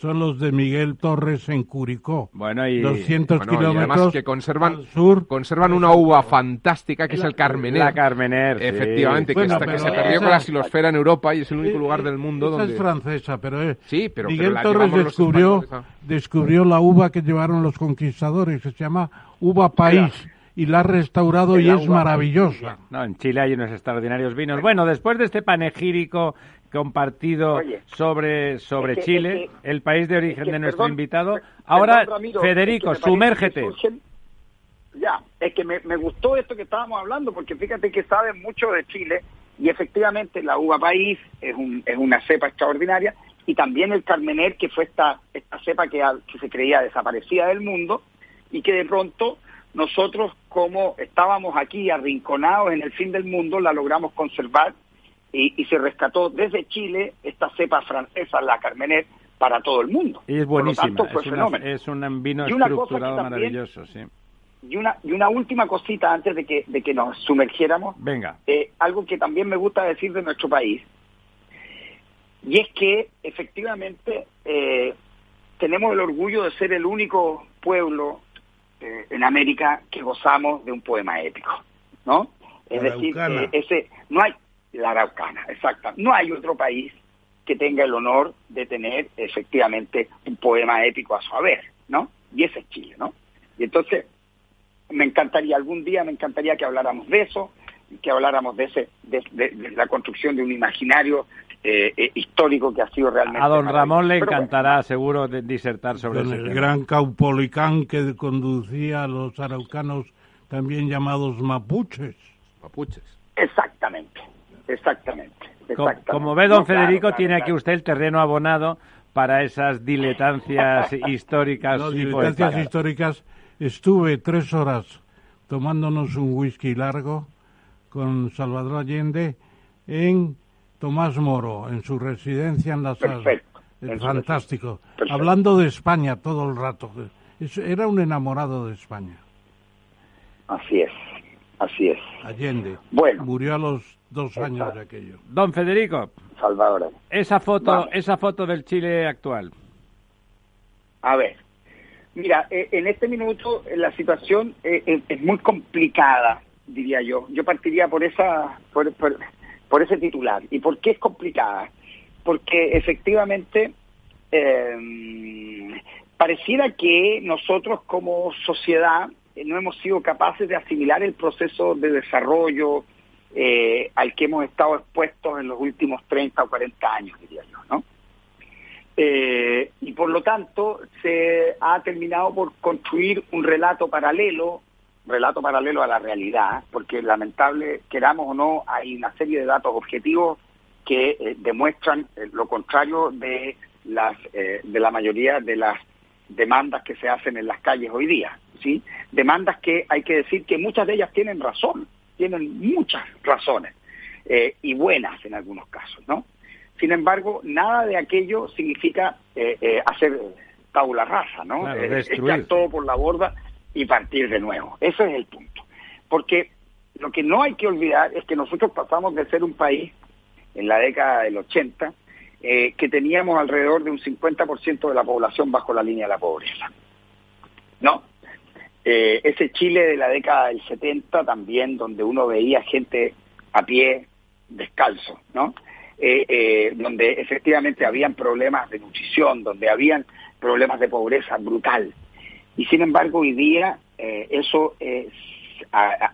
son los de Miguel Torres en Curicó. Bueno, y 200 kilómetros además que conservan sur, conservan una uva fantástica que es el Carmener. La Carmener, efectivamente, que, se perdió con la silosfera en Europa y es el único lugar del mundo donde es francesa, pero es Sí, pero Miguel Torres descubrió descubrió la uva que llevaron los conquistadores, que se llama uva país y la ha restaurado y es maravillosa. No, en Chile hay unos extraordinarios vinos. Bueno, después de este panegírico compartido sobre, sobre Chile, el país de origen de nuestro invitado, ahora, Federico, sumérgete. ya, es que me, gustó esto que estábamos hablando, porque fíjate que saben mucho de Chile y efectivamente la uva país es, un, es una cepa extraordinaria y también el Carmener, que fue esta, esta cepa que, que se creía desaparecida del mundo y que de pronto nosotros como estábamos aquí arrinconados en el fin del mundo, la logramos conservar y, se rescató desde Chile esta cepa francesa, la Carmener, para todo el mundo. Y es buenísima, es, un vino estructurado maravilloso, sí. Y una, y una última cosita antes de que, de que nos sumergiéramos. Venga. Eh, algo que también me gusta decir de nuestro país. Y es que efectivamente eh, tenemos el orgullo de ser el único pueblo eh, en América que gozamos de un poema épico, ¿no? Es decir, ese no hay la Araucana, exacta. No hay otro país que tenga el honor de tener efectivamente un poema épico a su haber, ¿no? Y ese es Chile, ¿no? Y entonces me encantaría algún día me encantaría que habláramos de eso, que habláramos de ese de la construcción de un imaginario eh, eh, histórico que ha sido realmente. A don Ramón le encantará, seguro, disertar sobre eso. El gran Caupolicán que conducía a los araucanos, también llamados mapuches. Mapuches. Exactamente, exactamente. Como, ve don Federico, tiene aquí usted el terreno abonado para esas diletancias históricas. No, diletancias históricas. Estuve tres horas tomándonos un whisky largo con Salvador Allende en Tomás Moro en su residencia en la sala. Perfecto. fantástico. Hablando de España todo el rato. Era un enamorado de España. Así es, así es. Allende. Bueno. Murió a los dos años de aquello. Don Federico. Salvador. Esa foto, esa foto del Chile actual. A ver. Mira, eh, en este minuto eh, la situación eh, es muy complicada, diría yo. Yo partiría por esa, por, por ese titular. ¿Y por qué es complicada? Porque efectivamente eh, pareciera que nosotros como sociedad no hemos sido capaces de asimilar el proceso de desarrollo eh, al que hemos estado expuestos en los últimos 30 o 40 años, diría yo, ¿no? y por lo tanto se ha terminado por construir un relato paralelo relato paralelo a la realidad, porque lamentable, queramos o no, hay una serie de datos objetivos que eh, demuestran eh, lo contrario de las eh, de la mayoría de las demandas que se hacen en las calles hoy día, ¿sí? Demandas que hay que decir que muchas de ellas tienen razón, tienen muchas razones y buenas en algunos casos, ¿no? Sin embargo, nada de aquello significa hacer tabula rasa, ¿no? echar todo por la borda y partir de nuevo. Ese es el punto. Porque lo que no hay que olvidar es que nosotros pasamos de ser un país en la década del 80 eh, que teníamos alrededor de un 50% de la población bajo la línea de la pobreza. ¿No? Eh, ese Chile de la década del 70 también, donde uno veía gente a pie, descalzo, ¿no? Eh, donde efectivamente habían problemas de nutrición, donde habían problemas de pobreza brutal. Y sin embargo, hoy día eh, eso es,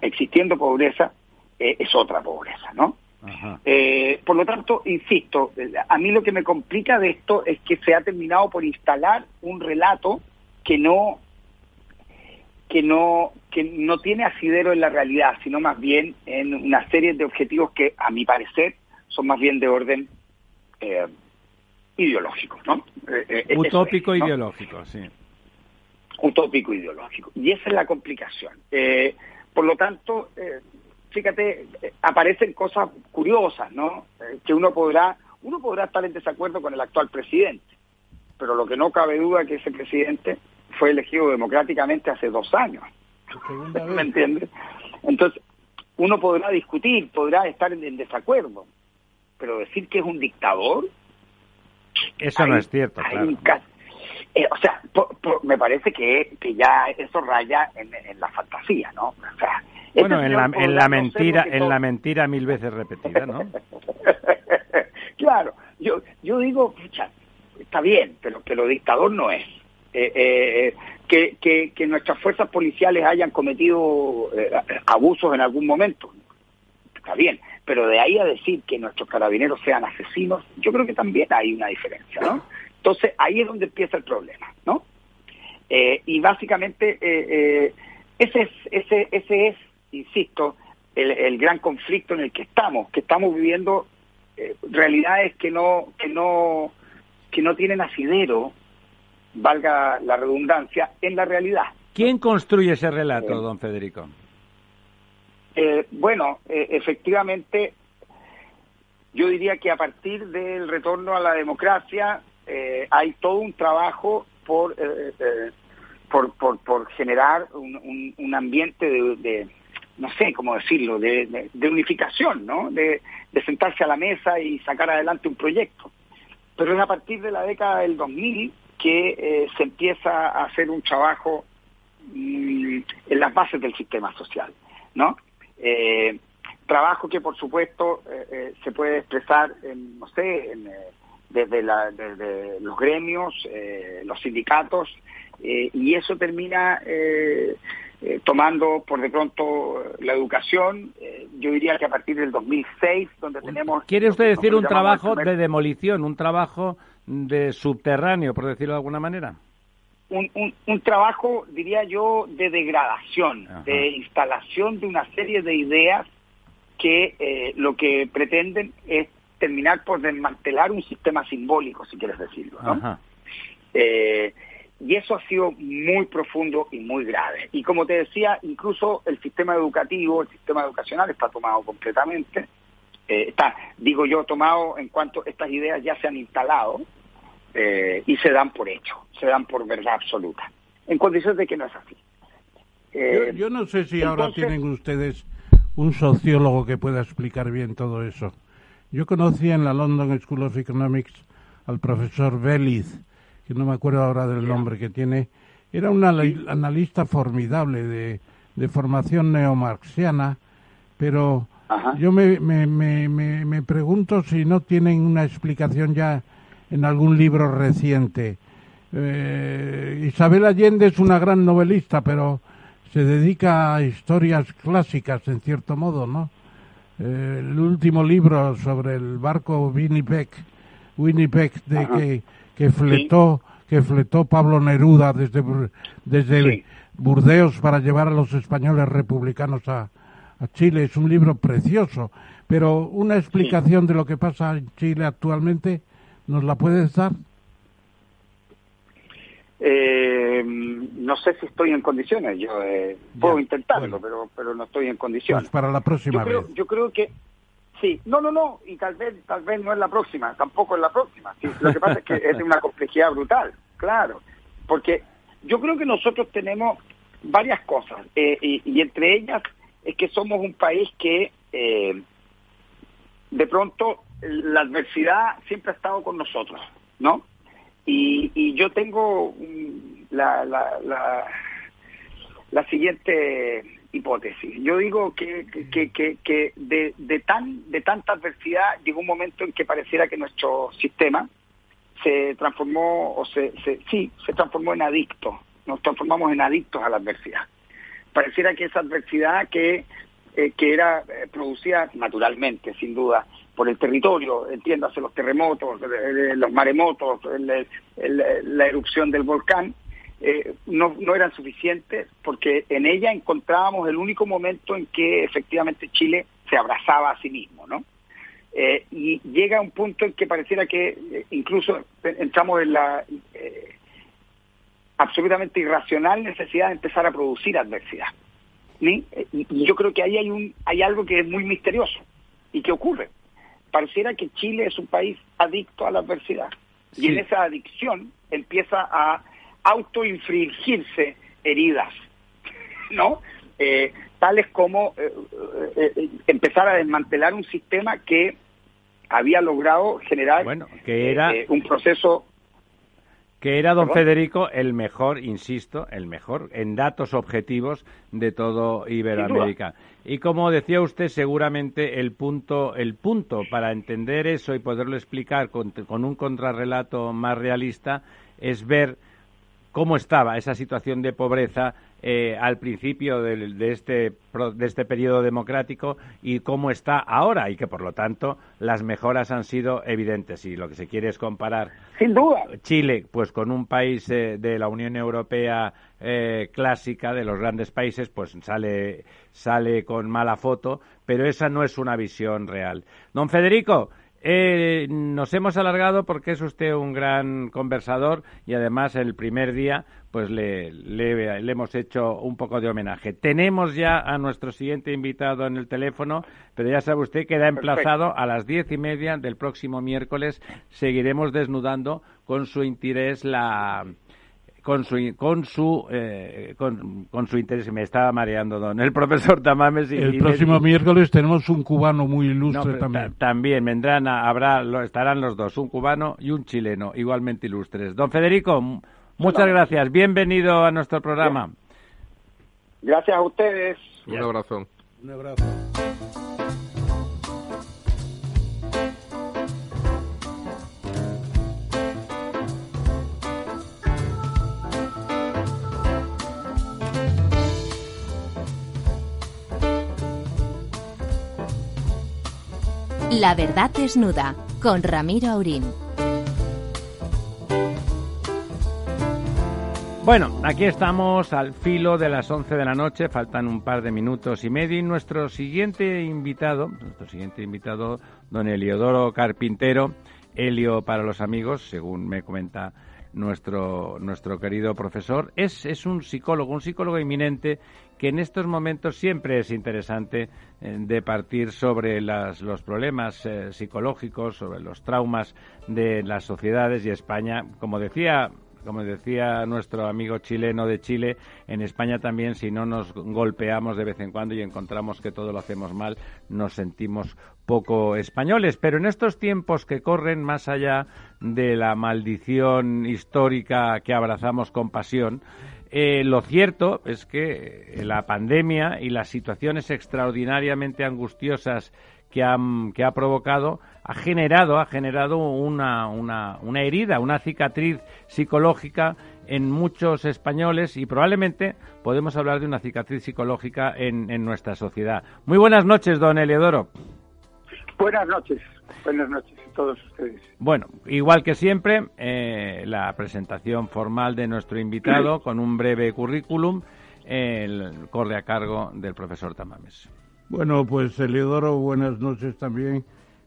existiendo pobreza, eh, es otra pobreza, ¿no? Eh, por lo tanto, insisto, a mí lo que me complica de esto es que se ha terminado por instalar un relato que no que no que no tiene asidero en la realidad, sino más bien en una serie de objetivos que, a mi parecer, son más bien de orden ideológico, ¿no? Utópico ideológico, sí. utópico ideológico. Y esa es la complicación. Eh, por lo tanto, eh, fíjate, aparecen cosas curiosas, ¿no? que uno podrá, uno podrá estar en desacuerdo con el actual presidente, pero lo que no cabe duda es que ese presidente fue elegido democráticamente hace dos años. ¿Me entiendes? Entonces, uno podrá discutir, podrá estar en, desacuerdo, pero decir que es un dictador... Eso no es cierto, claro. Eh, o sea, me parece que, que ya eso raya en, la fantasía, ¿no? O sea, este bueno, en la, en la mentira, en la mentira mil veces repetida, ¿no? claro, yo yo digo, está bien, pero pero dictador no es. Eh, eh, que, nuestras fuerzas policiales hayan cometido eh, abusos en algún momento. Está bien, pero de ahí a decir que nuestros carabineros sean asesinos, yo creo que también hay una diferencia, ¿no? Entonces ahí es donde empieza el problema, ¿no? y básicamente ese, es, ese, ese es, insisto, el, el, gran conflicto en el que estamos, que estamos viviendo realidades que no, que no, que no tienen asidero valga la redundancia, en la realidad. ¿Quién construye ese relato, eh, don Federico? Eh, bueno, eh, efectivamente, yo diría que a partir del retorno a la democracia hay todo un trabajo por, por, por, generar un, ambiente de, no sé cómo decirlo, de, unificación, ¿no? De, de sentarse a la mesa y sacar adelante un proyecto. Pero es a partir de la década del 2000 que eh, se empieza a hacer un trabajo mm, en las bases del sistema social, ¿no? Eh, trabajo que, por supuesto, eh, se puede expresar, en, no sé, desde, los gremios, los sindicatos, y eso termina tomando por de pronto la educación, yo diría que a partir del 2006, donde tenemos... ¿Quiere usted decir un trabajo de demolición, un trabajo de subterráneo, por decirlo de alguna manera? Un, un, trabajo, diría yo, de degradación, de instalación de una serie de ideas que eh, lo que pretenden es terminar por desmantelar un sistema simbólico, si quieres decirlo. Eh, y eso ha sido muy profundo y muy grave. Y como te decía, incluso el sistema educativo, el sistema educacional está tomado completamente eh, está, digo yo, tomado en cuanto estas ideas ya se han instalado eh, y se dan por hecho, se dan por verdad absoluta, en condiciones de que no es así. Eh, yo, no sé si ahora tienen ustedes un sociólogo que pueda explicar bien todo eso. Yo conocí en la London School of Economics al profesor Beliz, que no me acuerdo ahora del nombre que tiene, era un analista formidable de, de formación neomarxiana, pero yo me, me, me, me, pregunto si no tienen una explicación ya en algún libro reciente. Eh, Isabel Allende es una gran novelista, pero se dedica a historias clásicas, en cierto modo, ¿no? Eh, el último libro sobre el barco Winnipeg, Winnipeg de que, que fletó que fletó Pablo Neruda desde desde Burdeos para llevar a los españoles republicanos a, a Chile. Es un libro precioso, pero una explicación de lo que pasa en Chile actualmente, ¿nos la puedes dar? Eh, no sé si estoy en condiciones. Yo eh, puedo intentarlo, pero pero no estoy en condiciones. Pues para la próxima yo creo, vez. Yo creo que sí. No, no, no. Y tal vez tal vez no es la próxima. Tampoco es la próxima. lo que pasa es que es de una complejidad brutal. Claro, porque yo creo que nosotros tenemos varias cosas eh, y, entre ellas es que somos un país que eh, de pronto la adversidad siempre ha estado con nosotros, ¿no? Y, yo tengo la, la, la, siguiente hipótesis. Yo digo que, que, que, de, de, tan, de tanta adversidad llegó un momento en que pareciera que nuestro sistema se transformó, o se, se, sí, se transformó en adicto. Nos transformamos en adictos a la adversidad pareciera que esa adversidad que, eh, que era eh, producida naturalmente, sin duda, por el territorio, entiéndase los terremotos, eh, los maremotos, la erupción del volcán, no, no eran suficientes porque en ella encontrábamos el único momento en que efectivamente Chile se abrazaba a sí mismo, ¿no? y llega un punto en que pareciera que incluso entramos en la absolutamente irracional necesidad de empezar a producir adversidad. Y, yo creo que ahí hay, un, hay algo que es muy misterioso y que ocurre. Pareciera que Chile es un país adicto a la adversidad y en esa adicción empieza a autoinfligirse heridas, ¿no? Eh, tales como eh, eh, empezar a desmantelar un sistema que había logrado generar bueno, que era... un proceso que era don Federico el mejor, insisto, el mejor en datos objetivos de todo Iberoamérica. Y como decía usted, seguramente el punto, el punto para entender eso y poderlo explicar con, con un contrarrelato más realista es ver cómo estaba esa situación de pobreza eh, al principio de, este, de este periodo democrático y cómo está ahora y que por lo tanto las mejoras han sido evidentes. Y lo que se quiere es comparar sin duda. Chile pues con un país eh, de la Unión Europea eh, clásica de los grandes países pues sale sale con mala foto pero esa no es una visión real. Don Federico eh, nos hemos alargado porque es usted un gran conversador y además el primer día pues le, le, hemos hecho un poco de homenaje. Tenemos ya a nuestro siguiente invitado en el teléfono, pero ya sabe usted que queda emplazado a las diez y media del próximo miércoles. Seguiremos desnudando con su interés la, con su con su eh, con, su interés. Me estaba mareando don el profesor Tamames y, el próximo miércoles tenemos un cubano muy ilustre también. también vendrán habrá estarán los dos un cubano y un chileno igualmente ilustres. Don Federico muchas gracias. Bienvenido a nuestro programa. Gracias a ustedes. Un abrazo. Un abrazo. La verdad desnuda con Ramiro Aurín. Bueno, aquí estamos al filo de las 11 de la noche, faltan un par de minutos y medio y nuestro siguiente invitado, nuestro siguiente invitado, don Eliodoro Carpintero, Helio para los amigos, según me comenta nuestro, nuestro querido profesor, es, es un psicólogo, un psicólogo eminente que en estos momentos siempre es interesante eh, de partir sobre las, los problemas eh, psicológicos, sobre los traumas de las sociedades y España, como decía como decía nuestro amigo chileno de Chile, en España también si no nos golpeamos de vez en cuando y encontramos que todo lo hacemos mal, nos sentimos poco españoles. Pero en estos tiempos que corren más allá de la maldición histórica que abrazamos con pasión, eh, lo cierto es que la pandemia y las situaciones extraordinariamente angustiosas que, que ha provocado ha generado, ha generado una, una, una herida, una cicatriz psicológica en muchos españoles y probablemente podemos hablar de una cicatriz psicológica en, en nuestra sociedad. Muy buenas noches, don Eleodoro. Buenas noches, buenas noches a todos ustedes. Bueno, igual que siempre, eh, la presentación formal de nuestro invitado con un breve currículum el, corre a cargo del profesor Tamames. Bueno, pues Eleodoro, buenas noches también.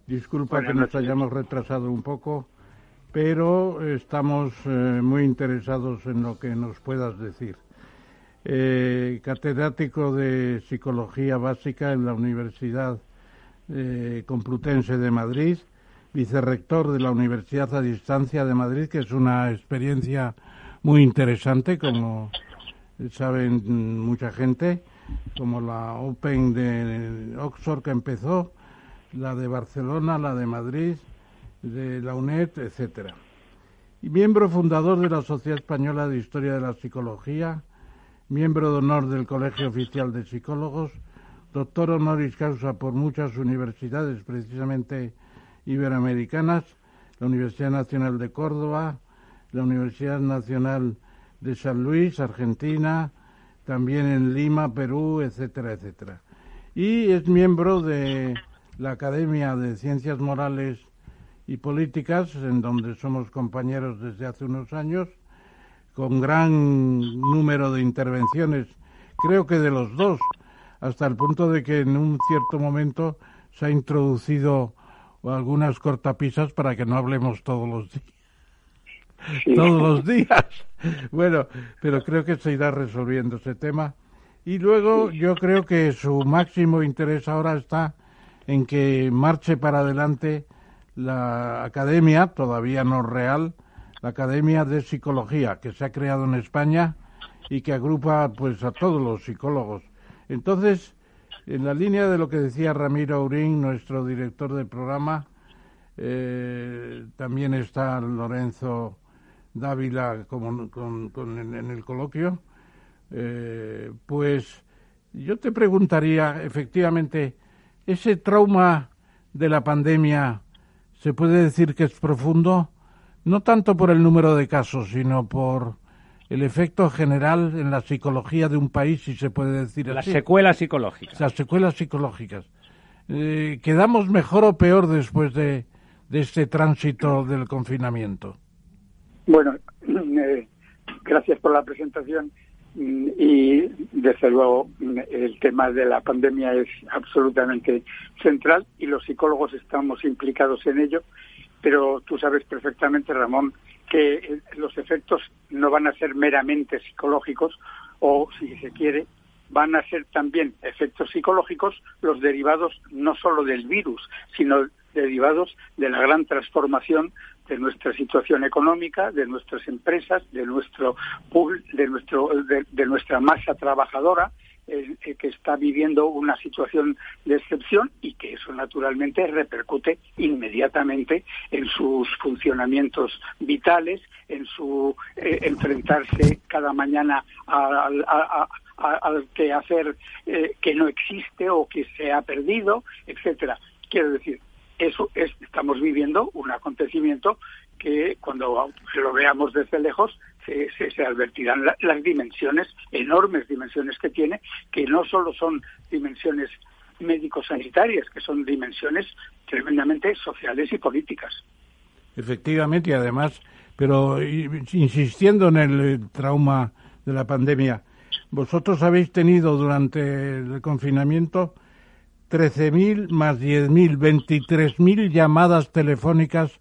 Disculpa que nos hayamos retrasado un poco, pero estamos eh, muy interesados en lo que nos puedas decir. Eh, catedrático de Psicología Básica en la Universidad eh, Complutense de Madrid, vicerrector de la Universidad a Distancia de Madrid, que es una experiencia muy interesante, como saben mucha gente, como la Open de Oxford que empezó, la de Barcelona, la de Madrid, de la UNED, etcétera. Y miembro fundador de la Sociedad Española de Historia de la Psicología, miembro de honor del Colegio Oficial de Psicólogos, doctor honoris causa por muchas universidades, precisamente iberoamericanas, la Universidad Nacional de Córdoba, la Universidad Nacional de San Luis, Argentina, también en Lima, Perú, etcétera, etcétera. Y es miembro de la Academia de Ciencias Morales y Políticas, en donde somos compañeros desde hace unos años, con gran número de intervenciones, creo que de los dos, hasta el punto de que en un cierto momento se ha introducido algunas cortapisas para que no hablemos todos los días. todos los días. Bueno, pero creo que se irá resolviendo ese tema. Y luego yo creo que su máximo interés ahora está en que marche para adelante la academia, todavía no real, la Academia de Psicología, que se ha creado en España y que agrupa pues a todos los psicólogos. Entonces, en la línea de lo que decía Ramiro Aurín, nuestro director del programa, eh, también está Lorenzo Dávila como, con, en, el coloquio, eh, pues yo te preguntaría, efectivamente, ese trauma de la pandemia, ¿se puede decir que es profundo? No tanto por el número de casos, sino por el efecto general en la psicología de un país, si se puede decir Las secuelas psicológicas. Las secuelas psicológicas. Eh, ¿Quedamos mejor o peor después de, de este tránsito del confinamiento? Bueno, eh, gracias por la presentación y desde luego mm, el tema de la pandemia es absolutamente central y los psicólogos estamos implicados en ello, pero tú sabes perfectamente, Ramón, que eh, los efectos no van a ser meramente psicológicos o, si se quiere, van a ser también efectos psicológicos los derivados no solo del virus, sino derivados de la gran transformación de nuestra situación económica, de nuestras empresas, de nuestro de nuestro de, nuestra masa trabajadora eh, que está viviendo una situación de excepción y que eso naturalmente repercute inmediatamente en sus funcionamientos vitales, en su eh, enfrentarse cada mañana al que hacer eh, que no existe o que se ha perdido, etcétera. Quiero decir, eso es, estamos viviendo un acontecimiento que cuando lo veamos desde lejos se, se, advertirán las dimensiones, enormes dimensiones que tiene, que no solo son dimensiones médico-sanitarias, que son dimensiones tremendamente sociales y políticas. Efectivamente, y además, pero insistiendo en el trauma de la pandemia, vosotros habéis tenido durante el confinamiento 13.000 más 10.000, 23.000 llamadas telefónicas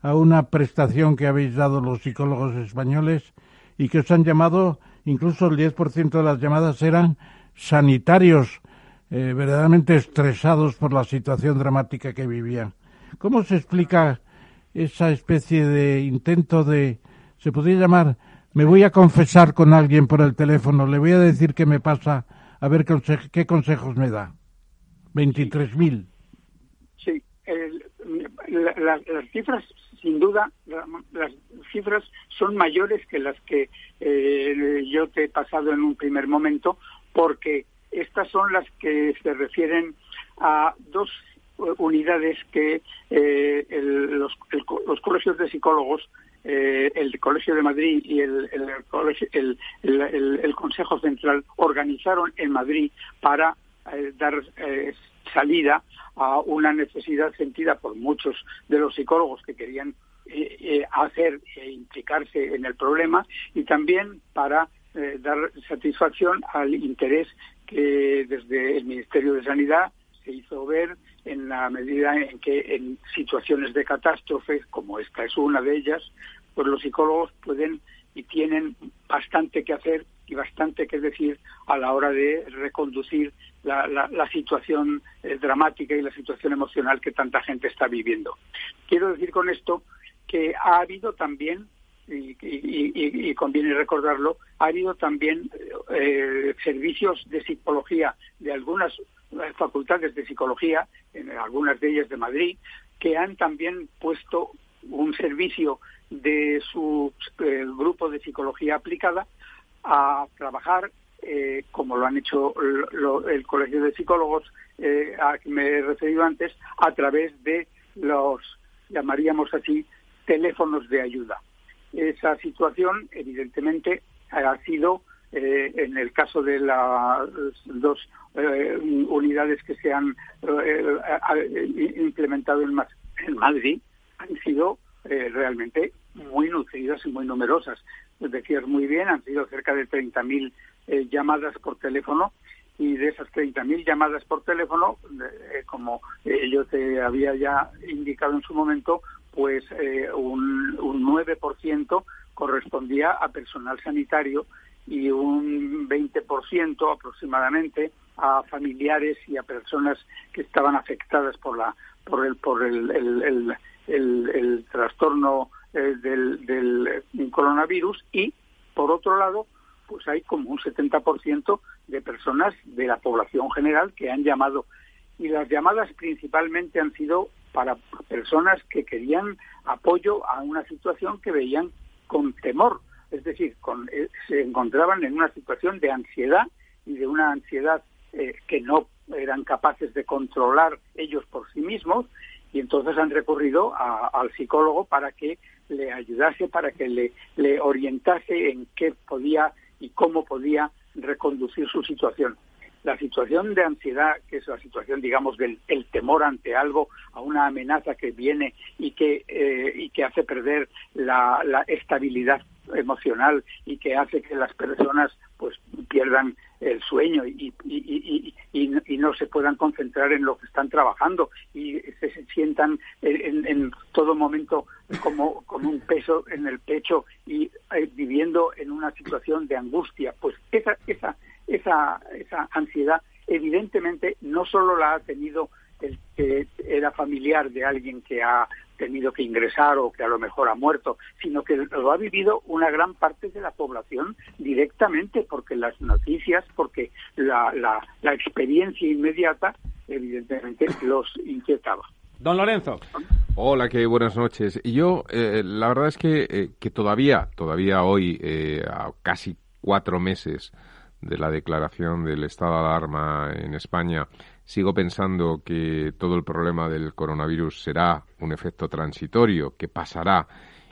a una prestación que habéis dado los psicólogos españoles y que os han llamado, incluso el 10% de las llamadas eran sanitarios, eh, verdaderamente estresados por la situación dramática que vivían. ¿Cómo se explica esa especie de intento de, se podría llamar, me voy a confesar con alguien por el teléfono, le voy a decir qué me pasa, a ver qué consejos me da? 23.000. Sí, las cifras, sin duda, las cifras son mayores que las que eh, yo te he pasado en un primer momento, porque estas son las que se refieren a dos unidades que eh, los, colegios de psicólogos, eh, el Colegio de Madrid y el, el, Consejo Central organizaron en Madrid para dar salida a una necesidad sentida por muchos de los psicólogos que querían eh, eh, hacer e implicarse en el problema y también para eh, dar satisfacción al interés que desde el Ministerio de Sanidad se hizo ver en la medida en que en situaciones de catástrofe, como esta es una de ellas, pues los psicólogos pueden y tienen bastante que hacer y bastante que decir a la hora de reconducir la, la, situación eh, dramática y la situación emocional que tanta gente está viviendo. Quiero decir con esto que ha habido también, y, conviene recordarlo, ha habido también eh, servicios de psicología de algunas eh, facultades de psicología, en algunas de ellas de Madrid, que han también puesto un servicio de su grupo de psicología aplicada a trabajar, eh, como lo han hecho el Colegio de Psicólogos, eh, a que me he referido antes, a través de los, llamaríamos así, teléfonos de ayuda. Esa situación, evidentemente, ha sido, eh, en el caso de las dos unidades que se han implementado en, en Madrid, han sido realmente muy nutridas y muy numerosas decías muy bien, han sido cerca de 30.000 eh, llamadas por teléfono y de esas 30.000 llamadas por teléfono, eh, como eh, yo te había ya indicado en su momento, pues eh, un, un 9% correspondía a personal sanitario y un 20% aproximadamente a familiares y a personas que estaban afectadas por la por el por el, el, el, trastorno eh, del, del coronavirus y por otro lado pues hay como un 70% de personas de la población general que han llamado. Y las llamadas principalmente han sido para personas que querían apoyo a una situación que veían con temor, es decir, con, eh, se encontraban en una situación de ansiedad y de una ansiedad eh, que no eran capaces de controlar ellos por sí mismos. Y entonces han recurrido al psicólogo para que le ayudase, para que le, le orientase en qué podía y cómo podía reconducir su situación. La situación de ansiedad, que es la situación, digamos, del el temor ante algo, a una amenaza que viene y que, eh, y que hace perder la, la estabilidad emocional y que hace que las personas pues pierdan el sueño y, y, y, y, no se puedan concentrar en lo que están trabajando y se, sientan en, todo momento como con un peso en el pecho y eh, viviendo en una situación de angustia. Pues esa esa esa esa ansiedad evidentemente no solo la ha tenido el que era familiar de alguien que ha tenido que ingresar o que a lo mejor ha muerto, sino que lo ha vivido una gran parte de la población directamente, porque las noticias, porque la, la, experiencia inmediata, evidentemente, los inquietaba. Don Lorenzo. Hola, qué buenas noches. Y yo, eh, la verdad es que, eh, que todavía, todavía hoy, eh, a casi cuatro meses de la declaración del estado de alarma en España, Sigo pensando que todo el problema del coronavirus será un efecto transitorio que pasará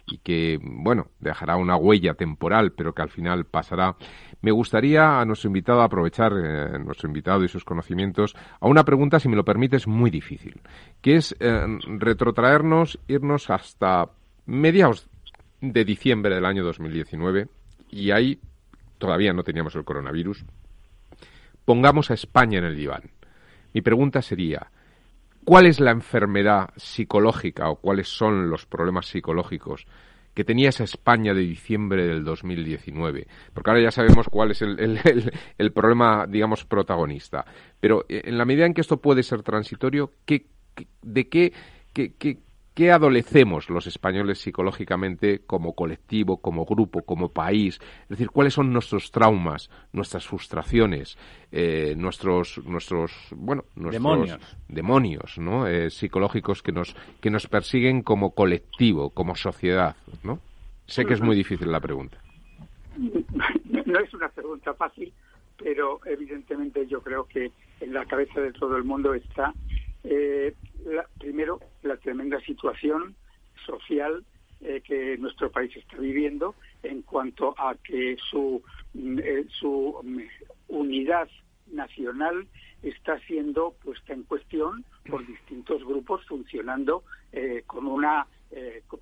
y que, bueno, dejará una huella temporal, pero que al final pasará. Me gustaría a nuestro invitado aprovechar, eh, nuestro invitado y sus conocimientos, a una pregunta, si me lo permites, muy difícil, que es eh, retrotraernos, irnos hasta mediados de diciembre del año 2019, y ahí todavía no teníamos el coronavirus. Pongamos a España en el diván. Mi pregunta sería, ¿cuál es la enfermedad psicológica o cuáles son los problemas psicológicos que tenía esa España de diciembre del 2019? Porque ahora ya sabemos cuál es el, problema, digamos, protagonista. Pero eh, en la medida en que esto puede ser transitorio, ¿de qué, qué, ¿Qué adolecemos los españoles psicológicamente como colectivo, como grupo, como país? Es decir, ¿cuáles son nuestros traumas, nuestras frustraciones, eh, nuestros, nuestros, bueno, nuestros demonios, demonios ¿no? Eh, psicológicos que nos, que nos persiguen como colectivo, como sociedad, ¿no? Sé que es muy difícil la pregunta. No es una pregunta fácil, pero evidentemente yo creo que en la cabeza de todo el mundo está eh, primero, la tremenda situación social eh, que nuestro país está viviendo en cuanto a que su, mm, eh, su mm, unidad nacional está siendo puesta en cuestión por distintos grupos funcionando eh, con una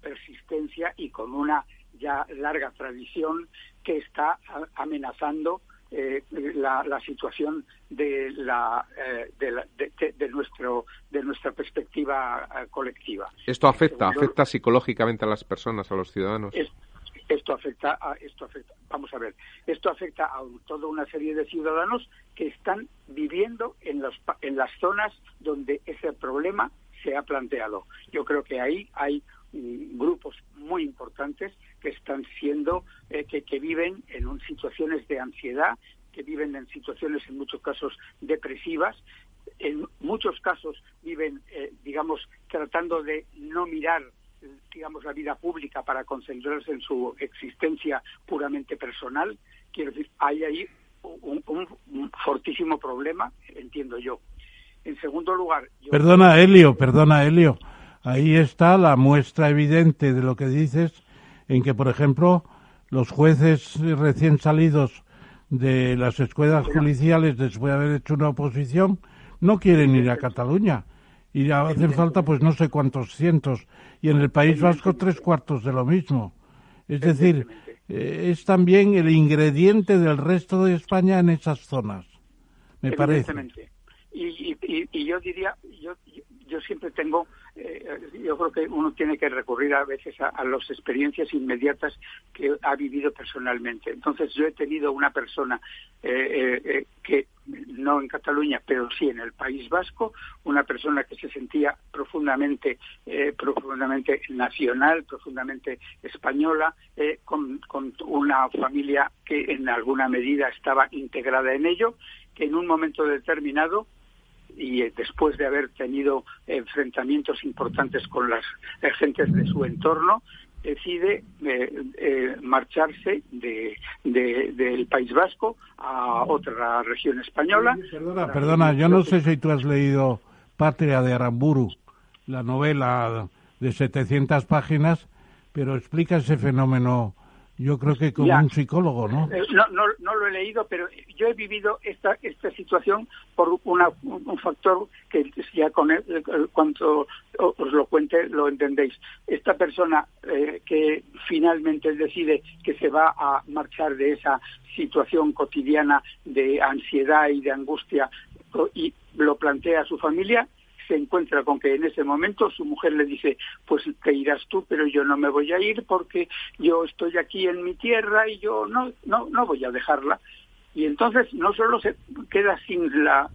persistencia y con una ya larga tradición que está amenazando eh, la, la, situación de la, eh, de, de, nuestro de nuestra perspectiva eh, colectiva. Esto afecta afecta psicológicamente a las personas, a los ciudadanos. esto afecta a esto afecta vamos a ver esto afecta a toda una serie de ciudadanos que están viviendo en los en las zonas donde ese problema se ha planteado. Yo creo que ahí hay mm, grupos muy importantes que están siendo, eh, que, que viven en situaciones de ansiedad, que viven en situaciones en muchos casos depresivas, en muchos casos viven, eh, digamos, tratando de no mirar digamos la vida pública para concentrarse en su existencia puramente personal. Quiero decir hay ahí un, un, fortísimo problema entiendo yo. En segundo lugar perdona Helio perdona Helio ahí está la muestra evidente de lo que dices en que, por ejemplo, los jueces recién salidos de las escuelas judiciales después de haber hecho una oposición no quieren ir a Cataluña y ya hacen falta pues no sé cuántos cientos y en el País Vasco tres cuartos de lo mismo. Es decir, es también el ingrediente del resto de España en esas zonas, me parece. Y, y, y, yo diría, yo, yo siempre tengo, eh, yo creo que uno tiene que recurrir a veces a, las experiencias inmediatas que ha vivido personalmente. Entonces yo he tenido una persona eh, eh, que no en Cataluña, pero sí en el País Vasco, una persona que se sentía profundamente, profundamente nacional, profundamente española, con, con una familia que en alguna medida estaba integrada en ello, que en un momento determinado y eh, después de haber tenido enfrentamientos importantes con las gentes de su entorno, decide eh, eh, marcharse de, del País Vasco a otra región española. Perdona, perdona, yo no sé si tú has leído Patria de Aramburu, la novela de 700 páginas, pero explica ese fenómeno yo creo que como un psicólogo, ¿no? Eh, ¿no? ¿no? lo he leído, pero yo he vivido esta esta situación por una, un factor que ya con él, eh, cuando os lo cuente lo entendéis. Esta persona eh, que finalmente decide que se va a marchar de esa situación cotidiana de ansiedad y de angustia y lo plantea a su familia, se encuentra con que en ese momento su mujer le dice, pues te irás tú, pero yo no me voy a ir porque yo estoy aquí en mi tierra y yo no, no, no voy a dejarla. Y entonces no solo se queda sin la,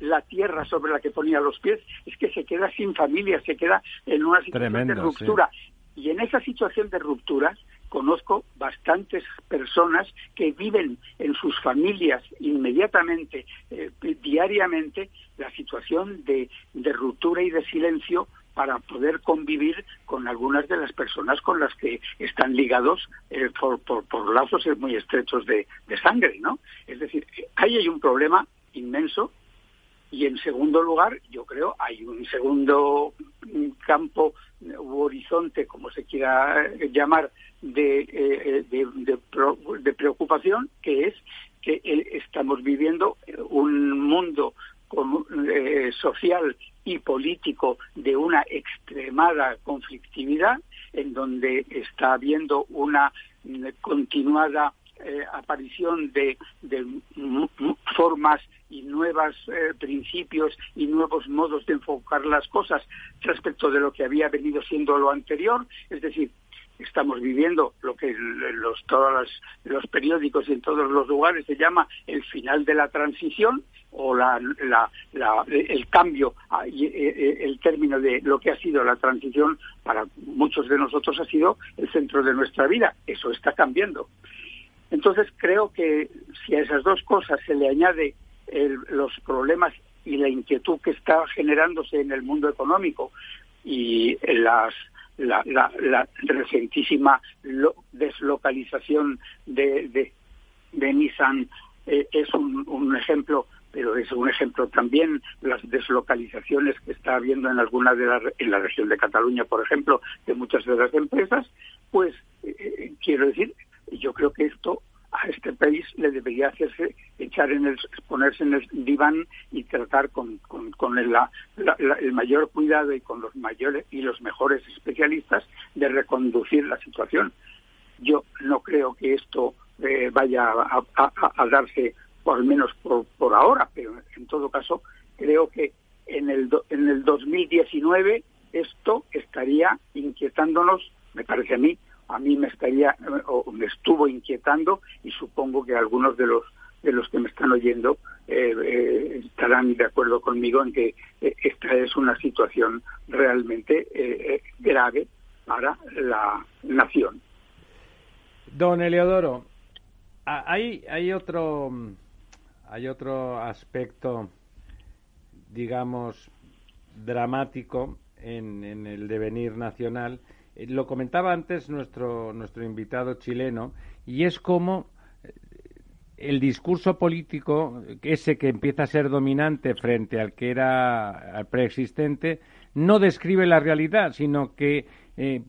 la, tierra sobre la que ponía los pies, es que se queda sin familia, se queda en una situación de ruptura. Y en esa situación de ruptura, conozco bastantes personas que viven en sus familias inmediatamente, eh, diariamente, la situación de, ruptura y de silencio para poder convivir con algunas de las personas con las que están ligados eh, por, por, lazos muy estrechos de, de, sangre, ¿no? Es decir, ahí hay un problema inmenso y en segundo lugar, yo creo, hay un segundo campo u horizonte, como se quiera llamar, de, eh, de, preocupación, que es que eh, estamos viviendo un mundo eh, social y político de una extremada conflictividad, en donde está habiendo una continuada aparición de, de formas y nuevos eh, principios y nuevos modos de enfocar las cosas respecto de lo que había venido siendo lo anterior, es decir, estamos viviendo lo que los todos los, periódicos y en todos los lugares se llama el final de la transición o la, el cambio eh, eh, el término de lo que ha sido la transición para muchos de nosotros ha sido el centro de nuestra vida. Eso está cambiando. Entonces creo que si a esas dos cosas se le añade los problemas y la inquietud que está generándose en el mundo económico y las la, la, recentísima deslocalización de, de, Nissan eh, es un, un, ejemplo, pero es un ejemplo también las deslocalizaciones que está habiendo en alguna de las, en la región de Cataluña, por ejemplo, de muchas de las empresas, pues eh, eh, quiero decir, yo creo que esto a este país le debería hacerse echar en el ponerse en el diván y tratar con, con, el, el, mayor cuidado y con los mayores y los mejores especialistas de reconducir la situación. Yo no creo que esto eh, vaya a, darse por menos por, por ahora, pero en todo caso creo que en el en el 2019 esto estaría inquietándonos, me parece a mí, a mí me estaría o me estuvo inquietando y supongo que algunos de los de los que me están oyendo eh, eh, estarán de acuerdo conmigo en que eh, esta es una situación realmente grave para la nación. Don Eleodoro, hay hay otro hay otro aspecto, digamos, dramático en, en el devenir nacional lo comentaba antes nuestro, nuestro invitado chileno, y es como eh, el discurso político, ese que empieza a ser dominante frente al que era preexistente, no describe la realidad, sino que eh,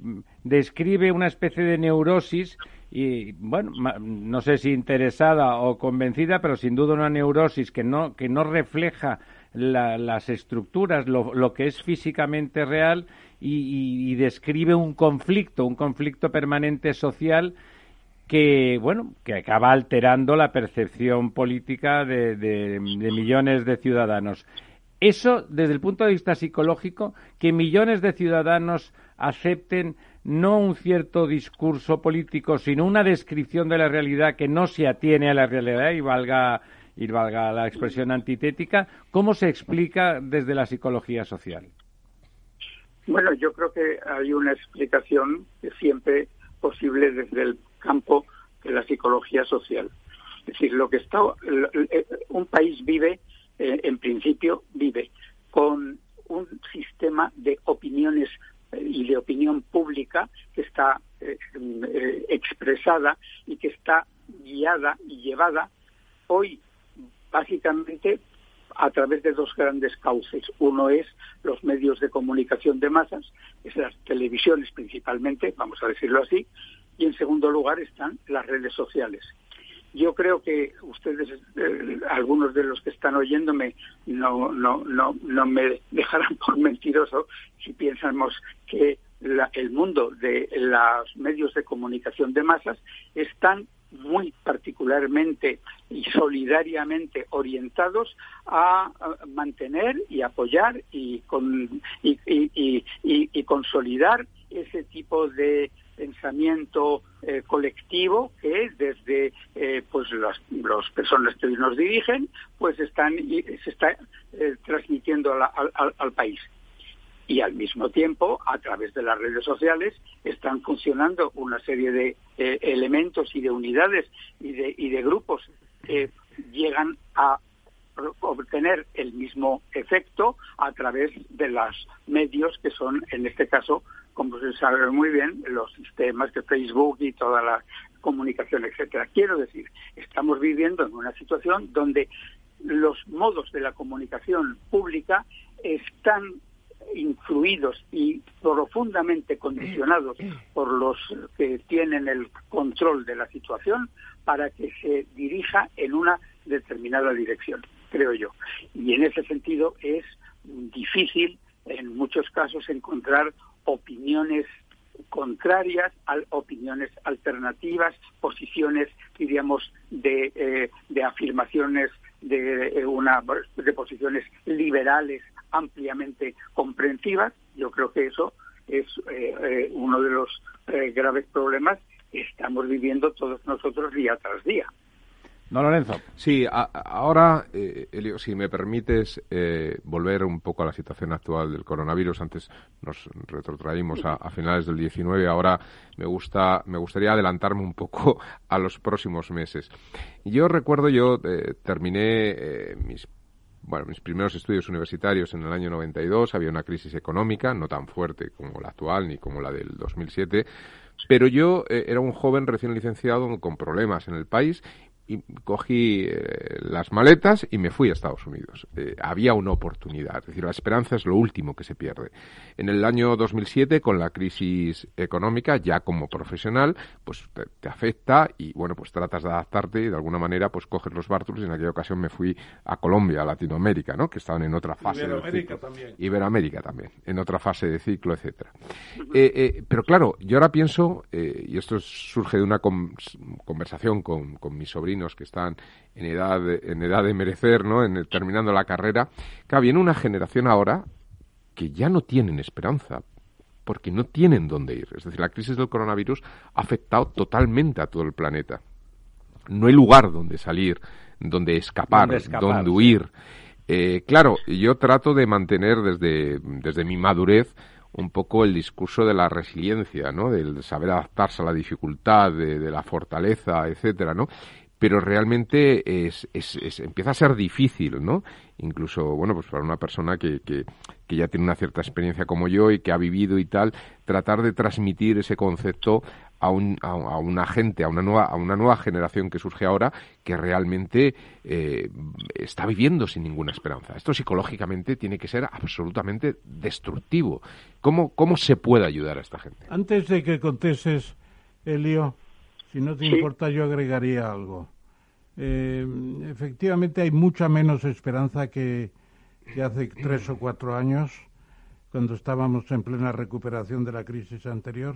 describe una especie de neurosis y bueno, no sé si interesada o convencida, pero sin duda una neurosis que no, que no refleja las estructuras, lo, lo, que es físicamente real y, describe un conflicto, un conflicto permanente social que bueno que acaba alterando la percepción política de, millones de ciudadanos. Eso, desde el punto de vista psicológico, que millones de ciudadanos acepten no un cierto discurso político, sino una descripción de la realidad que no se atiene a la realidad y valga, y valga la expresión antitética, ¿cómo se explica desde la psicología social? Bueno, yo creo que hay una explicación siempre posible desde el campo de la psicología social. Es decir, lo que está un país vive, eh, en principio vive con un sistema de opiniones eh, y de opinión pública que está eh, expresada y que está guiada y llevada hoy básicamente a través de dos grandes cauces. Uno es los medios de comunicación de masas, es las televisiones principalmente, vamos a decirlo así, y en segundo lugar están las redes sociales. Yo creo que ustedes, eh, algunos de los que están oyéndome, no, no, no, no me dejarán por mentiroso si piensamos que el mundo de los medios de comunicación de masas están muy particularmente y solidariamente orientados a, mantener y apoyar y, con, y, consolidar ese tipo de pensamiento eh, colectivo que desde eh, pues las, personas que nos dirigen pues están se está eh, transmitiendo al país y al mismo tiempo, a través de las redes sociales, están funcionando una serie de eh, elementos y de unidades y de, y de grupos que llegan a obtener el mismo efecto a través de los medios que son, en este caso, como se sabe muy bien, los sistemas de Facebook y toda la comunicación, etcétera. Quiero decir, estamos viviendo en una situación donde los modos de la comunicación pública están influidos y profundamente condicionados por los que tienen el control de la situación para que se dirija en una determinada dirección, creo yo. Y en ese sentido es difícil en muchos casos encontrar opiniones contrarias, a opiniones alternativas, posiciones, diríamos, de, eh, de afirmaciones de eh, una de posiciones liberales ampliamente comprensivas. Yo creo que eso es eh, eh, uno de los eh, graves problemas que estamos viviendo todos nosotros día tras día. No, Lorenzo. Sí, ahora, Elio, si me permites volver un poco a la situación actual del coronavirus. Antes nos retrotraímos a, finales del 19. Ahora me gusta, me gustaría adelantarme un poco a los próximos meses. Yo recuerdo, yo terminé mis bueno, mis primeros estudios universitarios en el año 92 había una crisis económica, no tan fuerte como la actual ni como la del 2007, pero yo eh, era un joven recién licenciado con problemas en el país y cogí eh, las maletas y me fui a Estados Unidos. Eh, había una oportunidad, es decir, la esperanza es lo último que se pierde. En el año 2007, con la crisis económica, ya como profesional, pues te, afecta y, bueno, pues tratas de adaptarte y de alguna manera, pues coges los bártulos y en aquella ocasión me fui a Colombia, a Latinoamérica, ¿no? Que estaban en otra fase Iberoamérica también. Iberoamérica también, en otra fase de ciclo, etcétera. Eh, pero claro, yo ahora pienso, y esto surge de una conversación con, con mi sobrino, que están en edad de, en edad de merecer, ¿no? En, terminando la carrera, que viene una generación ahora que ya no tienen esperanza porque no tienen dónde ir. Es decir, la crisis del coronavirus ha afectado totalmente a todo el planeta. No hay lugar donde salir, donde escapar, donde, huir. Eh, claro, yo trato de mantener desde, desde mi madurez un poco el discurso de la resiliencia, ¿no? Del saber adaptarse a la dificultad, de, de la fortaleza, etcétera, ¿no? Pero realmente es, empieza a ser difícil, ¿no? Incluso, bueno, pues para una persona que, ya tiene una cierta experiencia como yo y que ha vivido y tal, tratar de transmitir ese concepto a, un, a, una gente, a una, nueva, a una nueva generación que surge ahora que realmente eh, está viviendo sin ninguna esperanza. Esto psicológicamente tiene que ser absolutamente destructivo. ¿Cómo, cómo se puede ayudar a esta gente? Antes de que contestes, Elio, si no te importa, yo agregaría algo. Eh, efectivamente, hay mucha menos esperanza que, hace tres o cuatro años, cuando estábamos en plena recuperación de la crisis anterior.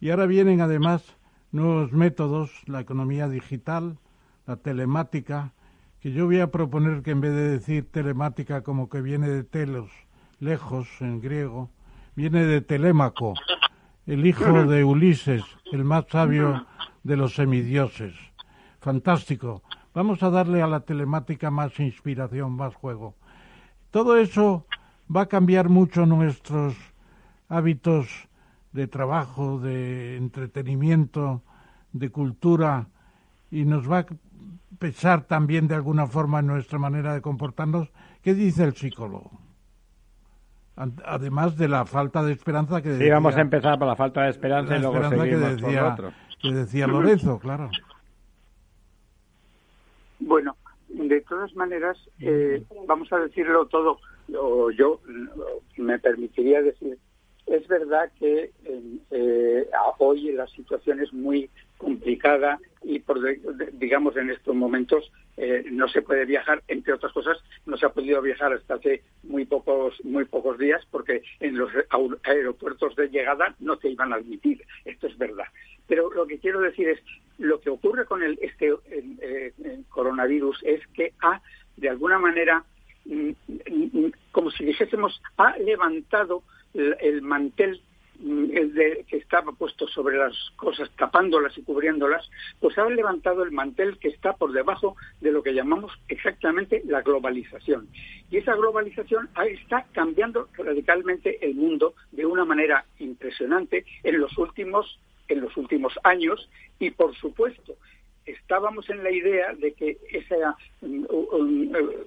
Y ahora vienen además nuevos métodos, la economía digital, la telemática, que yo voy a proponer que en vez de decir telemática como que viene de telos, lejos en griego, viene de Telémaco, el hijo de Ulises, el más sabio de los semidioses. Fantástico. Vamos a darle a la telemática más inspiración, más juego. Todo eso va a cambiar mucho nuestros hábitos de trabajo, de entretenimiento, de cultura y nos va a pesar también de alguna forma en nuestra manera de comportarnos. ¿Qué dice el psicólogo? Además de la falta de esperanza que decía... Sí, vamos a empezar por la falta de esperanza y luego seguimos que decía, por decía Lorenzo, claro. Bueno, de todas maneras, eh, vamos a decirlo todo, o yo me permitiría decir, es verdad que eh, hoy la situación es muy complicada y por digamos en estos momentos eh, no se puede viajar entre otras cosas no se ha podido viajar hasta hace muy pocos muy pocos días porque en los aeropuertos de llegada no se iban a admitir esto es verdad pero lo que quiero decir es lo que ocurre con el este eh, coronavirus es que ha de alguna manera mm, mm, mm, como si dijésemos ha levantado el mantel el de, que estaba puesto sobre las cosas, tapándolas y cubriéndolas, pues ha levantado el mantel que está por debajo de lo que llamamos exactamente la globalización. Y esa globalización está cambiando radicalmente el mundo de una manera impresionante en los últimos, en los últimos años y, por supuesto, estábamos en la idea de que esa mm,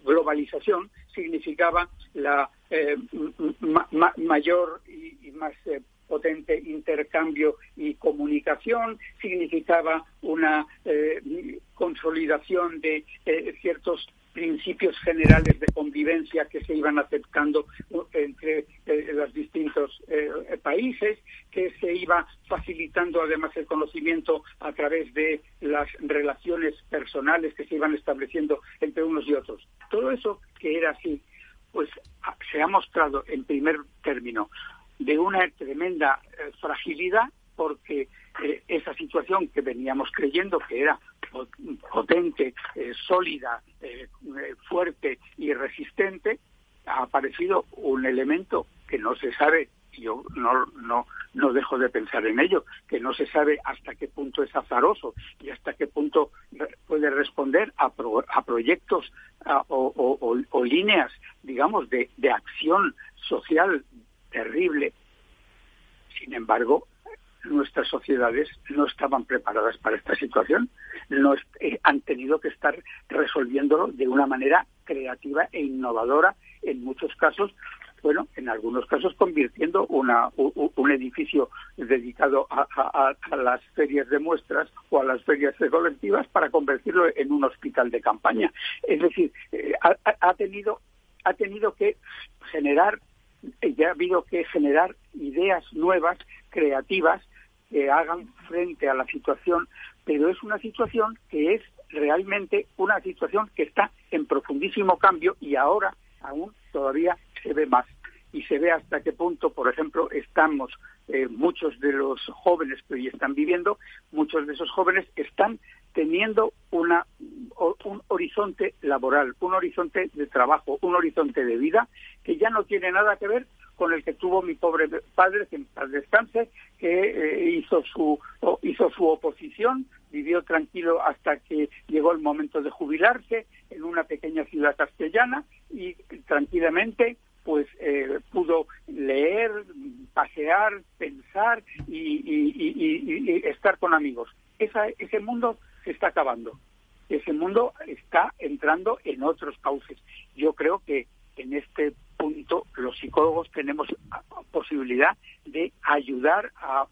globalización significaba la eh, mayor y, más eh, potente intercambio y comunicación, significaba una eh, consolidación de eh, ciertos principios generales de convivencia que se iban aceptando entre eh, los distintos países, que se iba facilitando además el conocimiento a través de las relaciones personales que se iban estableciendo entre unos y otros. Todo eso que era así, pues se ha mostrado en primer término de una tremenda eh, fragilidad porque eh, esa situación que veníamos creyendo que era potente, eh, sólida, fuerte y resistente, ha aparecido un elemento que no se sabe, yo no, no, no dejo de pensar en ello, que no se sabe hasta qué punto es azaroso y hasta qué punto puede responder a, a proyectos o, o, líneas, digamos, de, de acción social terrible. Sin embargo, nuestras sociedades no estaban preparadas para esta situación, no eh, han tenido que estar resolviéndolo de una manera creativa e innovadora en muchos casos, bueno, en algunos casos convirtiendo una, un, edificio dedicado a, las ferias de muestras o a las ferias colectivas para convertirlo en un hospital de campaña. Es decir, eh, ha, tenido ha tenido que generar ya ha habido que generar ideas nuevas, creativas, que hagan frente a la situación, pero es una situación que es realmente una situación que está en profundísimo cambio y ahora aún todavía se ve más. Y se ve hasta qué punto, por ejemplo, estamos, eh, muchos de los jóvenes que hoy están viviendo, muchos de esos jóvenes están teniendo una, un horizonte laboral, un horizonte de trabajo, un horizonte de vida que ya no tiene nada que ver con el que tuvo mi pobre padre, que en paz descanse, que eh, hizo, su, hizo su oposición, vivió tranquilo hasta que llegó el momento de jubilarse en una pequeña ciudad castellana y tranquilamente pues eh, pudo leer, pasear, pensar y, estar con amigos. ese mundo se está acabando. Ese mundo está entrando en otros cauces. Yo creo que en este punto los psicólogos tenemos posibilidad de ayudar a,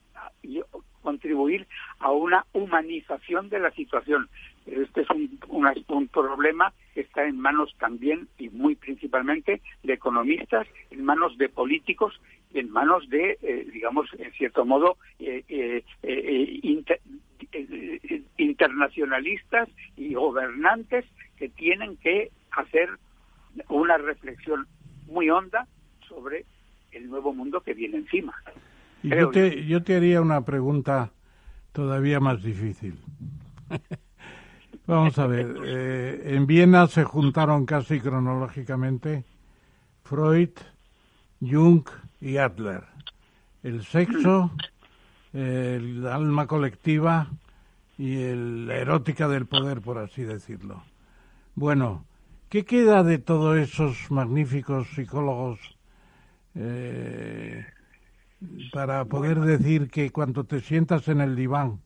contribuir a una humanización de la situación. Este es un, un, problema que está en manos también y muy principalmente de economistas, en manos de políticos en manos de, eh, digamos, en cierto modo, eh, eh, internacionalistas y gobernantes que tienen que hacer una reflexión muy honda sobre el nuevo mundo que viene encima. yo, te, yo te haría una pregunta todavía más difícil. Vamos a ver, eh, en Viena se juntaron casi cronológicamente Freud, Jung y Adler. El sexo, el alma colectiva y la erótica del poder, por así decirlo. Bueno, ¿qué queda de todos esos magníficos psicólogos eh, para poder decir que cuando te sientas en el diván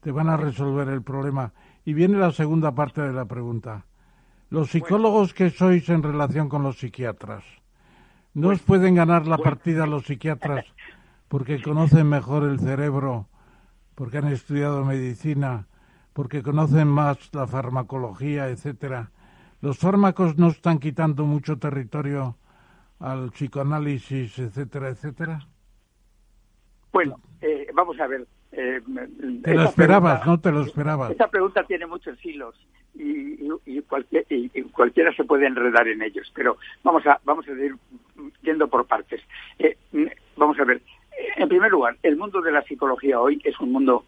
te van a resolver el problema? Y viene la segunda parte de la pregunta. Los psicólogos que sois en relación con los psiquiatras, ¿no os pueden ganar la partida los psiquiatras porque conocen mejor el cerebro, porque han estudiado medicina, porque conocen más la farmacología, etcétera? Los fármacos no están quitando mucho territorio al psicoanálisis, etcétera, etcétera. Bueno, eh, vamos a ver. Eh, te lo esperabas, ¿no? Te lo esperabas. Esta pregunta tiene muchos hilos y, y, cualquiera se puede enredar en ellos, pero vamos a, vamos a ir yendo por partes. Eh, vamos a ver. En primer lugar, el mundo de la psicología hoy es un mundo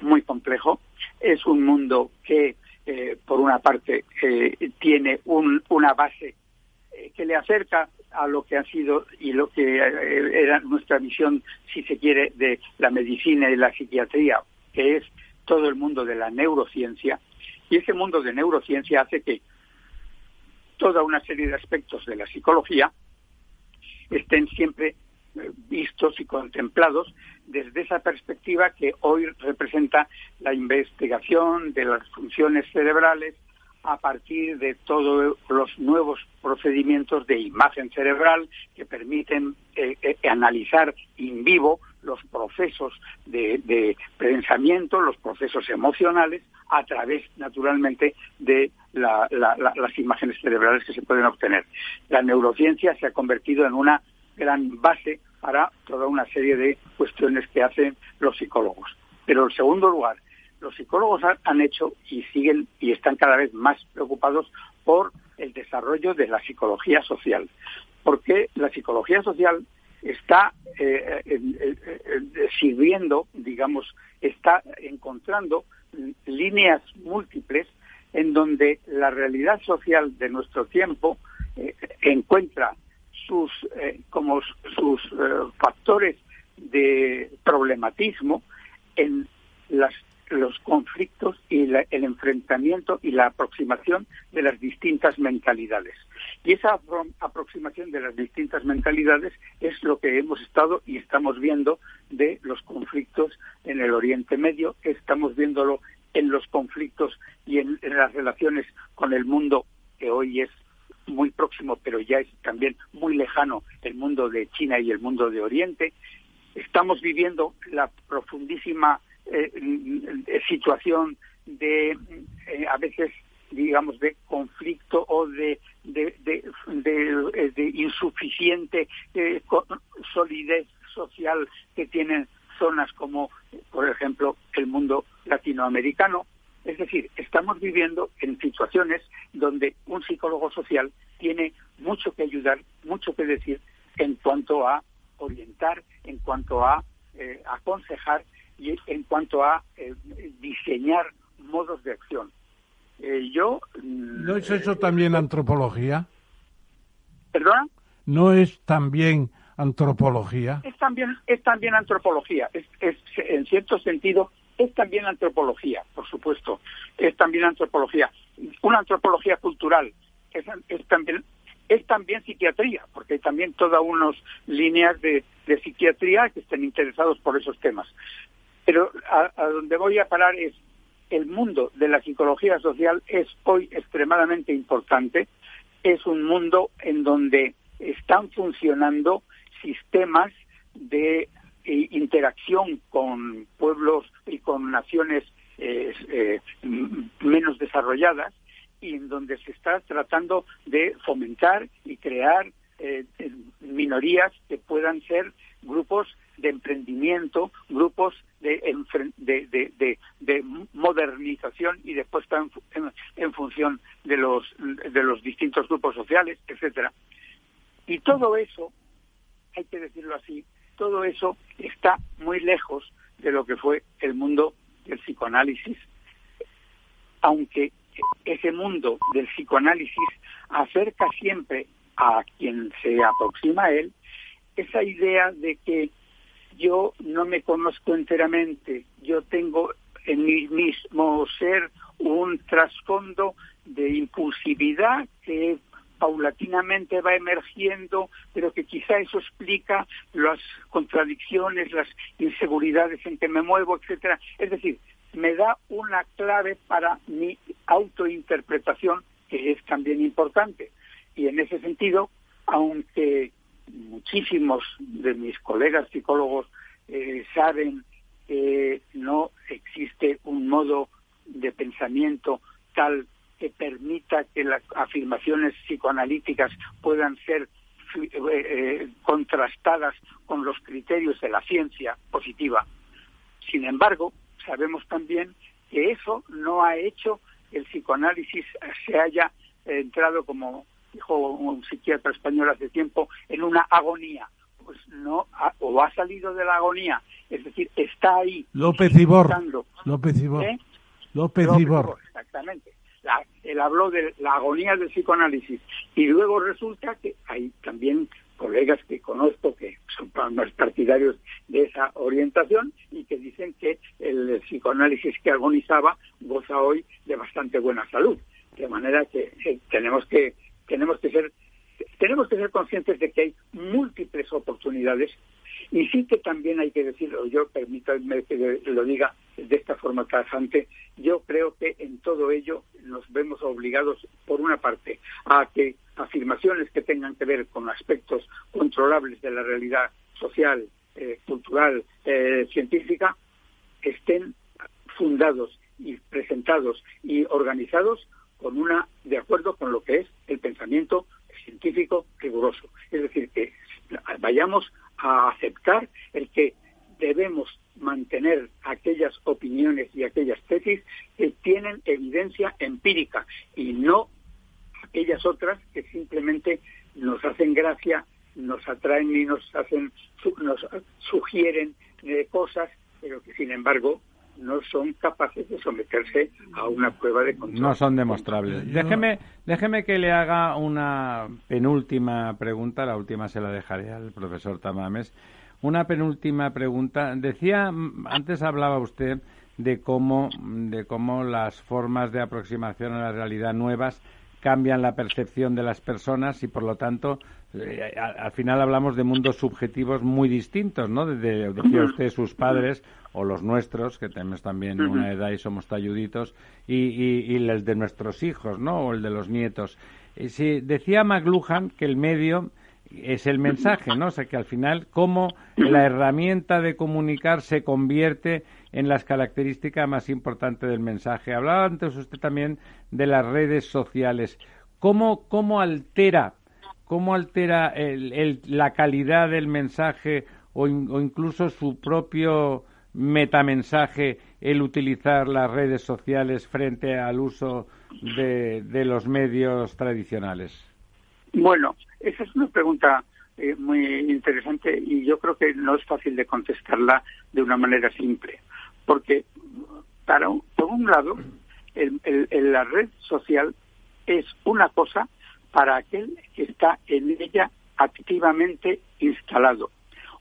muy complejo, es un mundo que, eh, por una parte, eh, tiene un, una base que le acerca a lo que ha sido y lo que eh, era nuestra visión, si se quiere, de la medicina y la psiquiatría, que es todo el mundo de la neurociencia. Y ese mundo de neurociencia hace que toda una serie de aspectos de la psicología estén siempre eh, vistos y contemplados desde esa perspectiva que hoy representa la investigación de las funciones cerebrales, a partir de todos los nuevos procedimientos de imagen cerebral que permiten eh, eh, analizar in vivo los procesos de, pensamiento, los procesos emocionales, a través, naturalmente, de las imágenes cerebrales que se pueden obtener. La neurociencia se ha convertido en una gran base para toda una serie de cuestiones que hacen los psicólogos. Pero en segundo lugar, los psicólogos han hecho y siguen y están cada vez más preocupados por el desarrollo de la psicología social, porque la psicología social está eh, sirviendo, digamos, está encontrando líneas múltiples en donde la realidad social de nuestro tiempo eh, encuentra sus eh, como sus factores de problematismo en las los conflictos y el enfrentamiento y la aproximación de las distintas mentalidades. Y esa aproximación de las distintas mentalidades es lo que hemos estado y estamos viendo de los conflictos en el Oriente Medio, estamos viéndolo en los conflictos y en las relaciones con el mundo que hoy es muy próximo, pero ya es también muy lejano, el mundo de China y el mundo de Oriente. Estamos viviendo la profundísima eh, eh, situación de eh, a veces digamos de conflicto o de de, de, insuficiente solidez social que tienen zonas como por ejemplo el mundo latinoamericano es decir estamos viviendo en situaciones donde un psicólogo social tiene mucho que ayudar mucho que decir en cuanto a orientar en cuanto a aconsejar y en cuanto a eh, diseñar modos de acción. Eh, yo ¿No es eso también antropología? ¿Perdona? ¿No es también antropología? Es también es también antropología. Es, es en cierto sentido es también antropología, por supuesto. Es también antropología. Una antropología cultural. Es, también es también psiquiatría, porque hay también todas unas líneas de, de psiquiatría que estén interesados por esos temas. Pero a, donde voy a parar es el mundo de la psicología social es hoy extremadamente importante. Es un mundo en donde están funcionando sistemas de interacción con pueblos y con naciones eh, eh, menos desarrolladas y en donde se está tratando de fomentar y crear minorías que puedan ser grupos de emprendimiento, grupos de, de, de, modernización y después en, en, función de los, de los distintos grupos sociales, etcétera. Y todo eso, hay que decirlo así, todo eso está muy lejos de lo que fue el mundo del psicoanálisis. aunque ese mundo del psicoanálisis acerca siempre a quien se aproxima a él esa idea de que yo no me conozco enteramente, yo tengo en mi mismo ser un trasfondo de impulsividad que paulatinamente va emergiendo, pero que quizá eso explica las contradicciones, las inseguridades en que me muevo, etcétera. Es decir, me da una clave para mi autointerpretación, que es también importante. Y en ese sentido, aunque muchísimos de mis colegas psicólogos eh, saben que no existe un modo de pensamiento tal que permita que las afirmaciones psicoanalíticas puedan ser eh, contrastadas con los criterios de la ciencia positiva. Sin embargo, sabemos también que eso no ha hecho que el psicoanálisis se haya entrado, como dijo un psiquiatra español hace tiempo, en una agonía. Pues no, o ha salido de la agonía, es decir, está ahí. López Ibor. López Ibor. ¿Eh? López Ibor. Exactamente él habló de la agonía del psicoanálisis y luego resulta que hay también colegas que conozco que son partidarios de esa orientación y que dicen que el psicoanálisis que agonizaba goza hoy de bastante buena salud. De manera que tenemos que tenemos que ser tenemos que ser conscientes de que hay múltiples oportunidades y sí que también hay que decirlo, yo permítanme que lo diga de esta forma tajante, yo creo que en todo ello vemos obligados, por una parte, a que afirmaciones que tengan que ver con aspectos controlables de la realidad social, eh, cultural, eh, científica, estén fundados y presentados y organizados con una de acuerdo con lo que es el pensamiento científico riguroso. Es decir, que vayamos a aceptar el que debemos mantener aquellas opiniones y aquellas tesis que tienen evidencia empírica y no aquellas otras que simplemente nos hacen gracia, nos atraen y nos hacen nos sugieren eh, cosas, pero que sin embargo no son capaces de someterse a una prueba de control. No son demostrables. Déjeme, déjeme que le haga una penúltima pregunta, la última se la dejaré al profesor Tamames. Una penúltima pregunta. Decía, antes hablaba usted de cómo, de cómo las formas de aproximación a la realidad nuevas cambian la percepción de las personas y por lo tanto eh, al, final hablamos de mundos subjetivos muy distintos, ¿no? Desde, decía usted, sus padres o los nuestros, que tenemos también una edad y somos talluditos, y, y, el de nuestros hijos, ¿no? O el de los nietos. Y si, decía McLuhan que el medio es el mensaje, ¿no? O sea, que al final, cómo la herramienta de comunicar se convierte en las características más importantes del mensaje. Hablaba antes usted también de las redes sociales. ¿Cómo, cómo altera cómo altera la calidad del mensaje o, incluso su propio metamensaje el utilizar las redes sociales frente al uso de, los medios tradicionales? Bueno, esa es una pregunta eh, muy interesante y yo creo que no es fácil de contestarla de una manera simple, porque para por un lado la red social es una cosa para aquel que está en ella activamente instalado.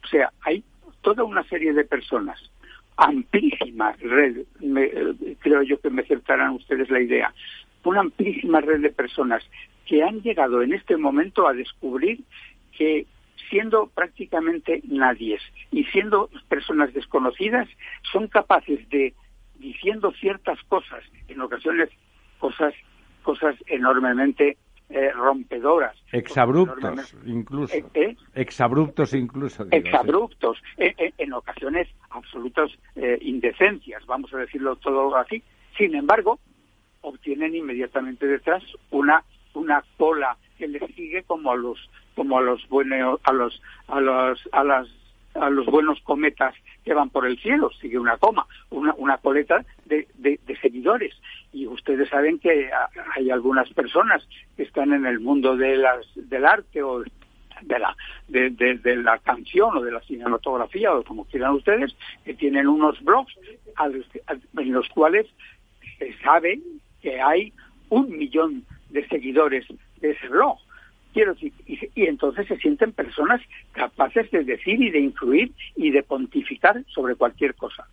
O sea, hay toda una serie de personas, amplísima red, eh, creo yo que me aceptarán ustedes la idea, una amplísima red de personas que han llegado en este momento a descubrir que siendo prácticamente nadie y siendo personas desconocidas, son capaces de, diciendo ciertas cosas, en ocasiones cosas, cosas enormemente eh, rompedoras. Exabruptos, incluso. ¿Eh? ¿Eh? Exabruptos, incluso. Exabruptos. en ocasiones, absolutas indecencias, vamos a decirlo todo así. Sin embargo, obtienen inmediatamente detrás una una cola que les sigue como a los como a los buenos a los a los a las a los buenos cometas que van por el cielo, sigue una coma, una, una coleta de, de, seguidores. Y ustedes saben que hay algunas personas que están en el mundo de las, del arte o de la, de, de, la canción o de la cinematografía o como quieran ustedes, que tienen unos blogs en los cuales se sabe que hay un millón de seguidores de ese blog. Quiero decir, y, entonces se sienten personas capaces de decir y de influir y de pontificar sobre cualquier cosa.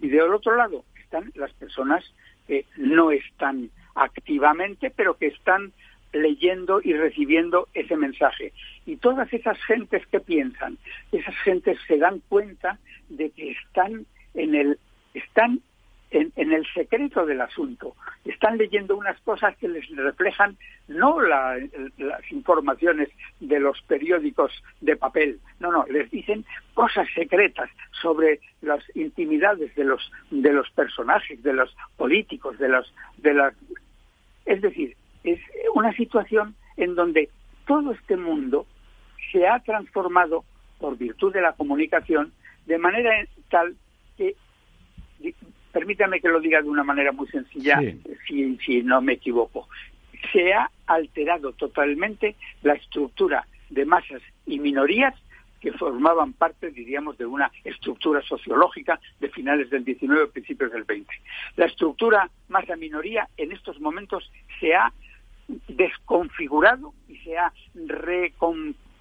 Y del otro lado están las personas que no están activamente, pero que están leyendo y recibiendo ese mensaje. Y todas esas gentes que piensan, esas gentes se dan cuenta de que están en el están en, el secreto del asunto. Están leyendo unas cosas que les reflejan no las informaciones de los periódicos de papel, no, no, les dicen cosas secretas sobre las intimidades de los de los personajes, de los políticos, de los de las es decir, es una situación en donde todo este mundo se ha transformado por virtud de la comunicación de manera tal que, permítame que lo diga de una manera muy sencilla, si, si no me equivoco, se ha alterado totalmente la estructura de masas y minorías que formaban parte, diríamos, de una estructura sociológica de finales del 19, principios del 20. La estructura masa-minoría en estos momentos se ha desconfigurado y se ha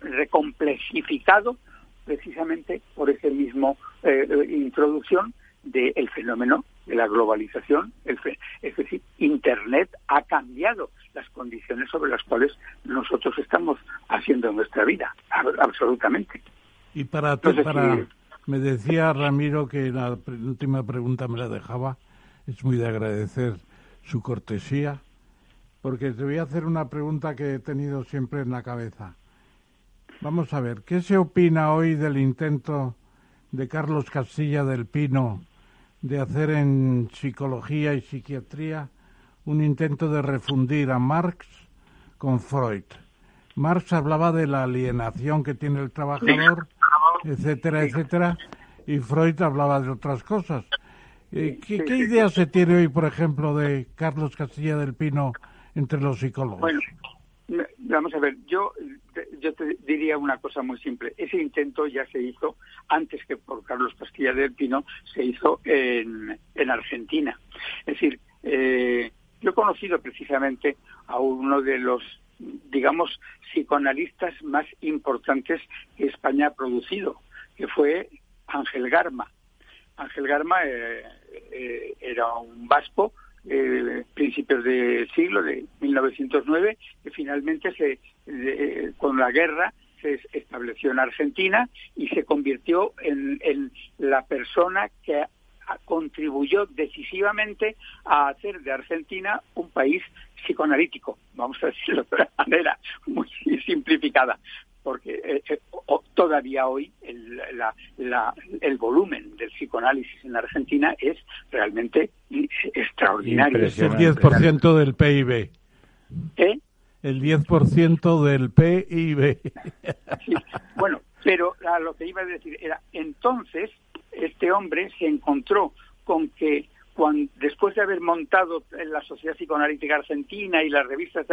recomplexificado precisamente por esa misma eh, introducción del fenómeno de la globalización. es decir, Internet ha cambiado las condiciones sobre las cuales nosotros estamos haciendo nuestra vida, absolutamente. Y para, para me decía Ramiro que la última pregunta me la dejaba, es muy de agradecer su cortesía porque te voy a hacer una pregunta que he tenido siempre en la cabeza. Vamos a ver, ¿qué se opina hoy del intento de Carlos Castilla del Pino de hacer en psicología y psiquiatría un intento de refundir a Marx con Freud? Marx hablaba de la alienación que tiene el trabajador, etcétera, etcétera, y Freud hablaba de otras cosas. Eh, ¿Qué, ¿Qué idea se tiene hoy, por ejemplo, de Carlos Castilla del Pino entre los psicólogos? Bueno, vamos a ver, yo, yo te diría una cosa muy simple. Ese intento ya se hizo antes que por Carlos Castilla del Pino, se hizo en, en Argentina. Es decir, eh, yo he conocido precisamente a uno de los digamos, psicoanalistas más importantes que España ha producido, que fue Ángel Garma. Ángel Garma eh, eh, era un vasco eh, principios del siglo, de 1909, que finalmente se, con la guerra se estableció en Argentina y se convirtió en, en la persona que contribuyó decisivamente a hacer de Argentina un país psicoanalítico, vamos a decirlo de una manera muy simplificada porque eh, eh, todavía hoy el, el volumen del psicoanálisis en Argentina es realmente extraordinario. Es el 10% del PIB. ¿Eh? El 10% del PIB. Bueno, pero lo que iba a decir era, entonces este hombre se encontró con que después de haber montado la Sociedad Psicoanalítica Argentina y las revistas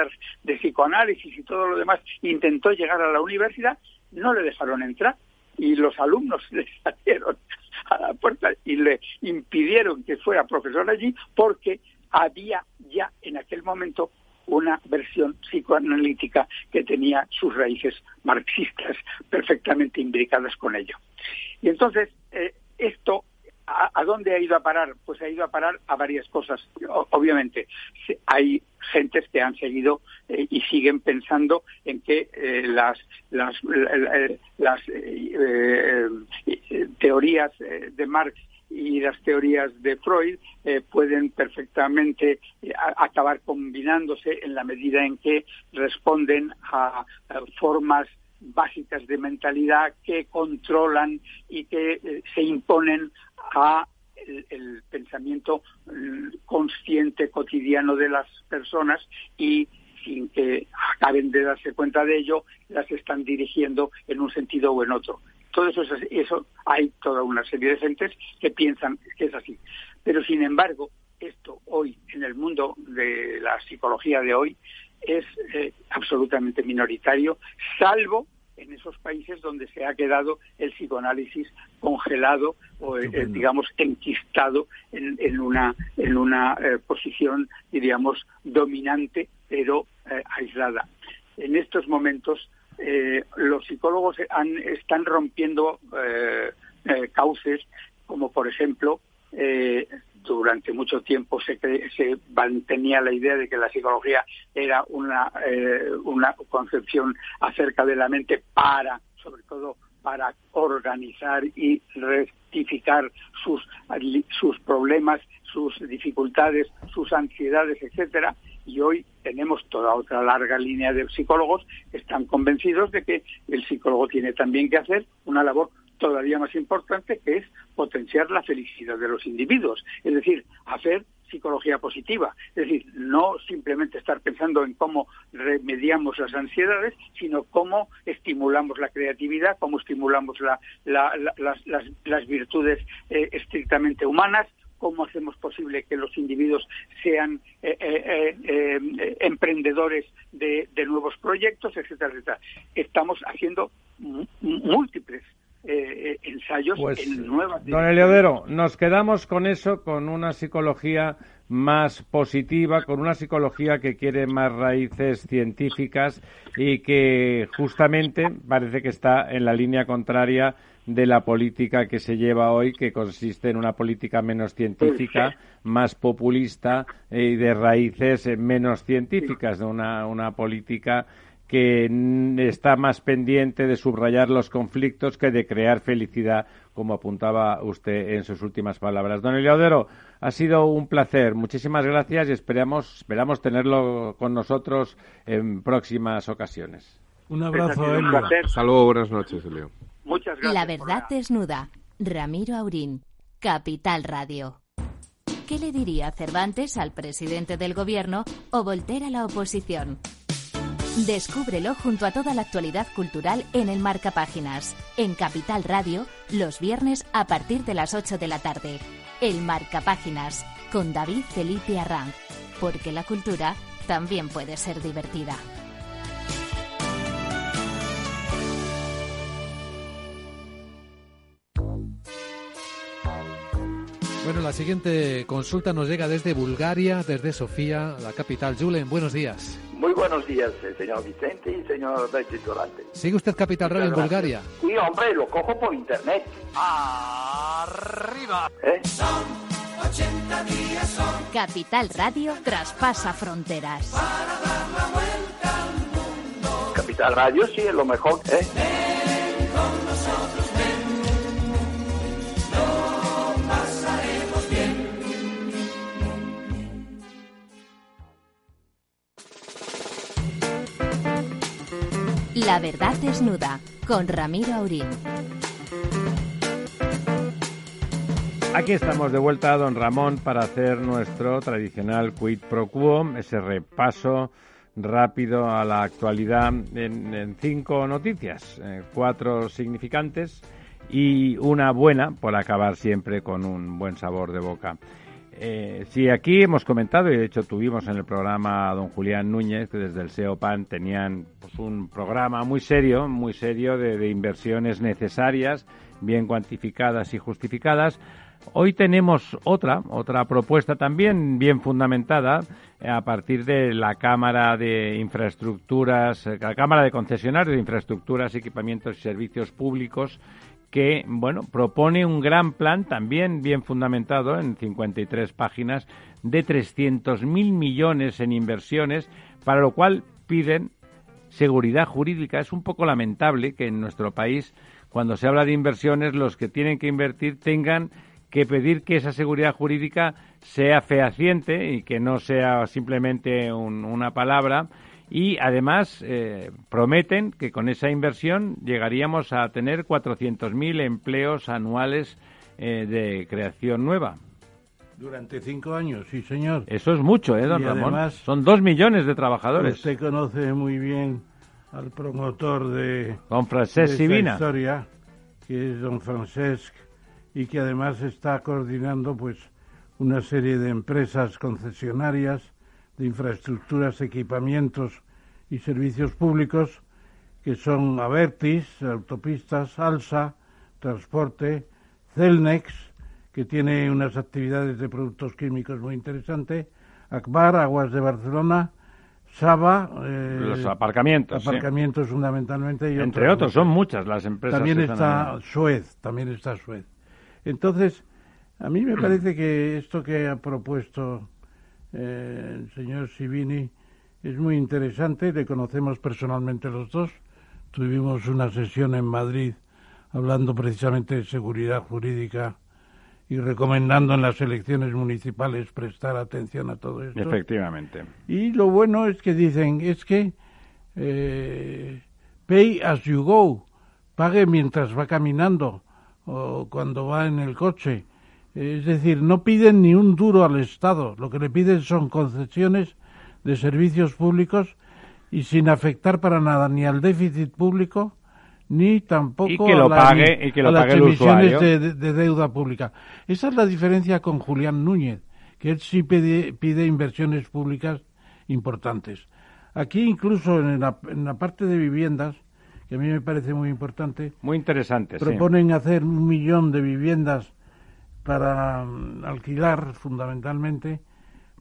de, psicoanálisis y todo lo demás, intentó llegar a la universidad, no le dejaron entrar y los alumnos le salieron a la puerta y le impidieron que fuera profesor allí porque había ya en aquel momento una versión psicoanalítica que tenía sus raíces marxistas perfectamente imbricadas con ello. Y entonces, eh, esto ¿A, dónde ha ido a parar? Pues ha ido a parar a varias cosas. obviamente, hay gentes que han seguido eh, y siguen pensando en que eh, las, las, las eh, teorías de Marx y las teorías de Freud pueden perfectamente acabar combinándose en la medida en que responden a formas básicas de mentalidad que controlan y que se imponen a el, pensamiento mm, consciente cotidiano de las personas y sin que acaben de darse cuenta de ello, las están dirigiendo en un sentido o en otro. Todo eso, eso hay toda una serie de gentes que piensan que es así. Pero sin embargo, esto hoy en el mundo de la psicología de hoy es eh, absolutamente minoritario, salvo en esos países donde se ha quedado el psicoanálisis congelado o, eh, digamos, enquistado en, una, en una eh, posición, diríamos, dominante pero eh, aislada. En estos momentos los psicólogos están rompiendo cauces como, por ejemplo, durante mucho tiempo se, se mantenía la idea de que la psicología era una, eh, una concepción acerca de la mente para, sobre todo, para organizar y rectificar sus, sus problemas, sus dificultades, sus ansiedades, etcétera. Y hoy tenemos toda otra larga línea de psicólogos que están convencidos de que el psicólogo tiene también que hacer una labor todavía más importante, que es potenciar la felicidad de los individuos, es decir, hacer psicología positiva, es decir, no simplemente estar pensando en cómo remediamos las ansiedades, sino cómo estimulamos la creatividad, cómo estimulamos las, virtudes eh, estrictamente humanas, cómo hacemos posible que los individuos sean eh, eh, emprendedores de, de, nuevos proyectos, etcétera, etcétera. Estamos haciendo múltiples eh, ensayos pues, en nuevas. Don Eliodero, nos quedamos con eso, con una psicología más positiva, con una psicología que quiere más raíces científicas y que justamente parece que está en la línea contraria de la política que se lleva hoy, que consiste en una política menos científica, más populista y de raíces menos científicas, de una, una política que está más pendiente de subrayar los conflictos que de crear felicidad, como apuntaba usted en sus últimas palabras. Don Eliodero, ha sido un placer. Muchísimas gracias y esperamos, esperamos tenerlo con nosotros en próximas ocasiones. Un abrazo, Elio. Saludos, buenas noches, Elio. Muchas gracias. La verdad desnuda. Ramiro Aurín, Capital Radio. ¿Qué le diría Cervantes al presidente del gobierno o Voltaire a la oposición? Descúbrelo junto a toda la actualidad cultural en el Marca Páginas, en Capital Radio, los viernes a partir de las 8 de la tarde. El Marca Páginas, con David Felipe Arranz, porque la cultura también puede ser divertida. La siguiente consulta nos llega desde Bulgaria, desde Sofía, la capital. Julen, buenos días. Muy buenos días, eh, señor Vicente y señor Durante. ¿Sigue usted Capital Radio en Bulgaria? Sí, hombre, lo cojo por internet. ¡Arriba! ¿Eh? Capital Radio traspasa fronteras. Capital Radio sí es lo mejor, ¿eh? La verdad desnuda con Ramiro Aurín. Aquí estamos de vuelta, don Ramón, para hacer nuestro tradicional quid pro quo, ese repaso rápido a la actualidad en, cinco noticias, eh, cuatro significantes y una buena por acabar siempre con un buen sabor de boca. Eh, sí, aquí hemos comentado, y de hecho tuvimos en el programa a don Julián Núñez, que desde el SEOPAN tenían pues, un programa muy serio, muy serio de, inversiones necesarias, bien cuantificadas y justificadas. Hoy tenemos otra, otra propuesta también bien fundamentada eh, a partir de la Cámara de Infraestructuras, eh, la Cámara de Concesionarios de Infraestructuras, Equipamientos y Servicios Públicos que, bueno, propone un gran plan también bien fundamentado en 53 páginas de 300.000 millones en inversiones, para lo cual piden seguridad jurídica. Es un poco lamentable que en nuestro país, cuando se habla de inversiones, los que tienen que invertir tengan que pedir que esa seguridad jurídica sea fehaciente y que no sea simplemente una palabra y además eh, prometen que con esa inversión llegaríamos a tener 400.000 empleos anuales eh, de creación nueva. Durante cinco años, sí, señor. Eso es mucho, ¿eh, don Ramón? Son dos millones de trabajadores. Usted conoce muy bien al promotor de, don Francesc historia, que es don Francesc, y que además está coordinando pues una serie de empresas concesionarias de infraestructuras, equipamientos y servicios públicos que son Avertis, autopistas, Alsa, transporte, Celnex, que tiene unas actividades de productos químicos muy interesantes, Akbar, Aguas de Barcelona, Saba, eh, los aparcamientos, aparcamientos fundamentalmente y entre otros son muchas las empresas. También está Suez, también está Suez. Entonces, a mí me parece que esto que ha propuesto eh, el señor Sivini es muy interesante. Le conocemos personalmente los dos. Tuvimos una sesión en Madrid hablando precisamente de seguridad jurídica y recomendando en las elecciones municipales prestar atención a todo esto. Efectivamente. Y lo bueno es que dicen, es que eh, pay as you go, pague mientras va caminando o cuando va en el coche. Es decir, no piden ni un duro al Estado, lo que le piden son concesiones de servicios públicos y sin afectar para nada ni al déficit público ni tampoco a, las emisiones de, deuda pública. Esa es la diferencia con Julián Núñez, que él sí pide, inversiones públicas importantes. Aquí incluso en la, en la, parte de viviendas, que a mí me parece muy importante, muy interesante, proponen hacer un millón de viviendas para mm, alquilar fundamentalmente.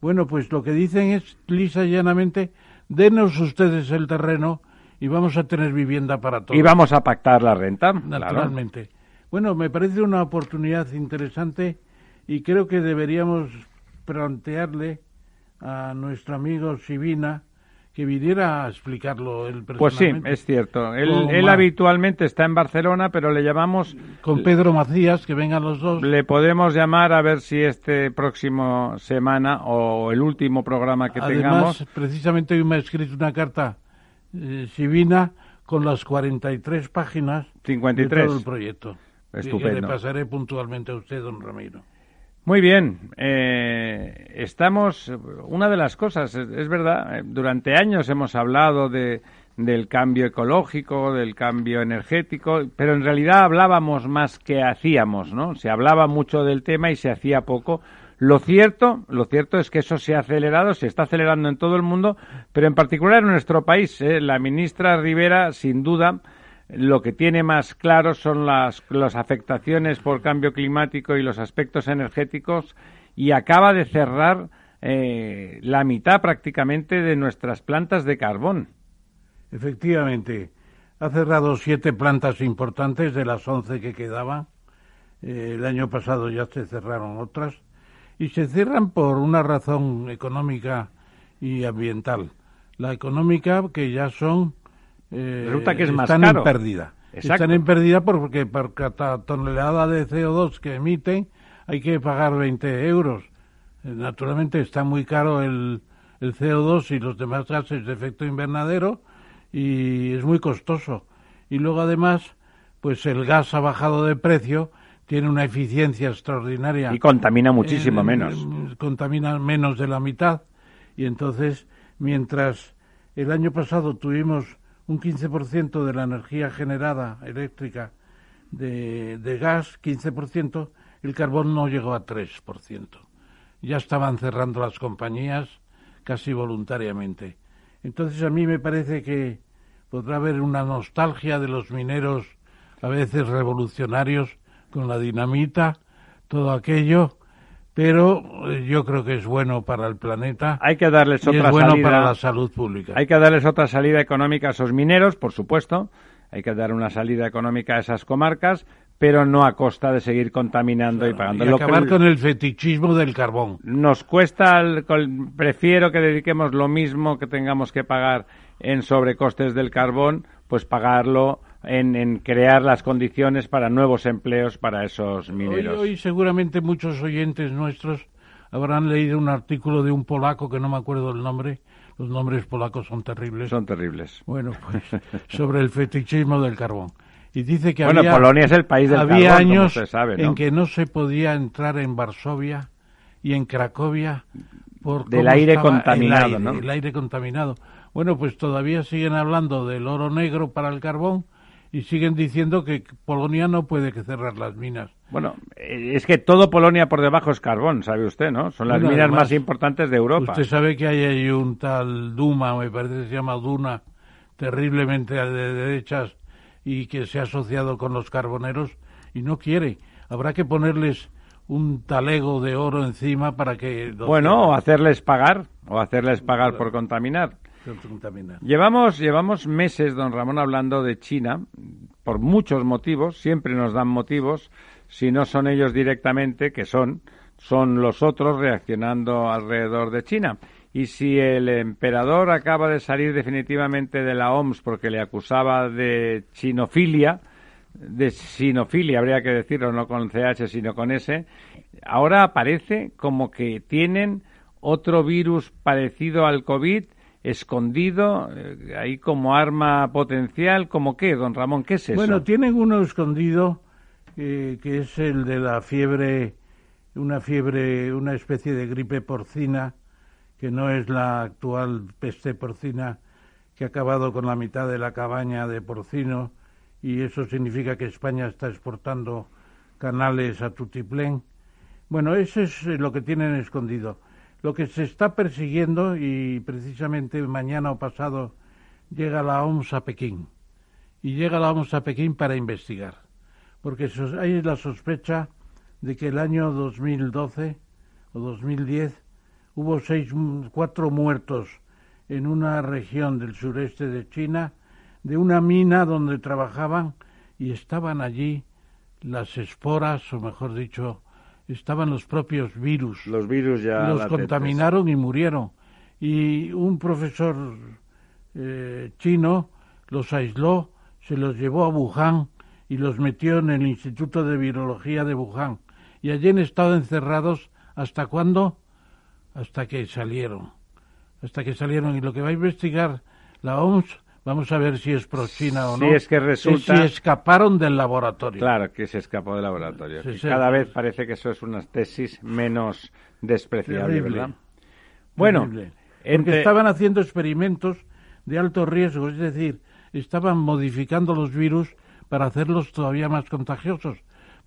Bueno, pues lo que dicen es lisa y llanamente, denos ustedes el terreno y vamos a tener vivienda para todos. Y vamos a pactar la renta. Naturalmente. Bueno, me parece una oportunidad interesante y creo que deberíamos plantearle a nuestro amigo Sivina que viniera a explicarlo él Pues sí, es cierto. Él, habitualmente está en Barcelona, pero le llamamos... Con Pedro Macías, que vengan los dos. Le podemos llamar a ver si este próximo semana o el último programa que Además, tengamos... precisamente hoy me ha escrito una carta eh, con las 43 páginas 53. de todo el proyecto. Estupendo. Que le pasaré puntualmente a usted, don Ramiro. Muy bien, eh, estamos. Una de las cosas, es, verdad, eh, durante años hemos hablado de, del cambio ecológico, del cambio energético, pero en realidad hablábamos más que hacíamos, ¿no? Se hablaba mucho del tema y se hacía poco. Lo cierto, lo cierto es que eso se ha acelerado, se está acelerando en todo el mundo, pero en particular en nuestro país. ¿eh? La ministra Rivera, sin duda, lo que tiene más claro son las, afectaciones por cambio climático y los aspectos energéticos y acaba de cerrar eh, la mitad prácticamente de nuestras plantas de carbón. Efectivamente, ha cerrado siete plantas importantes de las once que quedaban. Eh, el año pasado ya se cerraron otras y se cierran por una razón económica y ambiental. La económica que ya son eh, Resulta que es más están en pérdida. Están en pérdida porque por cada tonelada de CO2 que emiten hay que pagar 20 euros. Eh, naturalmente está muy caro el, el CO2 y los demás gases de efecto invernadero y es muy costoso. Y luego además, pues el gas ha bajado de precio, tiene una eficiencia extraordinaria. Y contamina muchísimo menos. Contamina menos de la mitad. Y entonces, mientras el año pasado tuvimos un 15% de la energía generada eléctrica de, de gas, 15%, el carbón no llegó a 3%. Ya estaban cerrando las compañías casi voluntariamente. Entonces a mí me parece que podrá haber una nostalgia de los mineros a veces revolucionarios con la dinamita, todo aquello, pero eh, yo creo que es bueno para el planeta. Hay que darles otra es bueno para la salud pública. Hay que darles otra salida económica a esos mineros, por supuesto. Hay que dar una salida económica a esas comarcas, pero no a costa de seguir contaminando y pagando. Y acabar con el fetichismo del carbón. Nos cuesta, prefiero que dediquemos lo mismo que tengamos que pagar en sobrecostes del carbón, pues pagarlo en, crear las condiciones para nuevos empleos para esos mineros. Hoy, seguramente muchos oyentes nuestros habrán leído un artículo de un polaco que no me acuerdo el nombre. Los nombres polacos son terribles. Son terribles. Bueno, pues sobre el fetichismo del carbón. Y dice que bueno, Polonia es el país del había años sabe, en que no se podía entrar en Varsovia y en Cracovia por del aire contaminado, ¿no? El aire contaminado. Bueno, pues todavía siguen hablando del oro negro para el carbón y siguen diciendo que Polonia no puede cerrar las minas. Bueno, eh, es que todo Polonia por debajo es carbón, sabe usted, ¿no? Son las minas más importantes de Europa. Usted sabe que hay ahí un tal Duma, me parece que se llama Duna, terriblemente de derechas y que se ha asociado con los carboneros y no quiere. Habrá que ponerles un talego de oro encima para que... Bueno, o hacerles pagar, o hacerles pagar por contaminar. Llevamos, llevamos meses, don Ramón, hablando de China, por muchos motivos, siempre nos dan motivos, si no son ellos directamente, que son, son los otros reaccionando alrededor de China. Y si el emperador acaba de salir definitivamente de la OMS porque le acusaba de chinofilia, de sinofilia habría que decirlo, no con CH sino con S, ahora aparece como que tienen otro virus parecido al COVID escondido, eh, ahí como arma potencial, ¿como qué, don Ramón? ¿Qué es eso? Bueno, tienen uno escondido eh, que es el de la fiebre, una fiebre, una especie de gripe porcina, que no es la actual peste porcina que ha acabado con la mitad de la cabaña de porcino y eso significa que España está exportando canales a Tutiplén. Bueno, eso es lo que tienen escondido. Lo que se está persiguiendo, y precisamente mañana o pasado llega la OMS a Pekín, y llega la OMS a Pekín para investigar, porque hay la sospecha de que el año 2012 o 2010 hubo seis, cuatro muertos en una región del sureste de China, de una mina donde trabajaban y estaban allí las esporas, o mejor dicho, estaban los propios virus. Los virus ya. Los contaminaron y murieron. Y un profesor eh, chino los aisló, se los llevó a Wuhan y los metió en el Instituto de Virología de Wuhan. Y allí han estado encerrados hasta cuándo? Hasta que salieron. Hasta que salieron. Y lo que va a investigar la OMS Vamos a ver si es pro-China o no. Si es que resulta... Si escaparon del laboratorio. Claro, que se escapó del laboratorio. Cada vez parece que eso es una tesis menos despreciable, ¿verdad? Bueno, Porque estaban haciendo experimentos de alto riesgo, es decir, estaban modificando los virus para hacerlos todavía más contagiosos,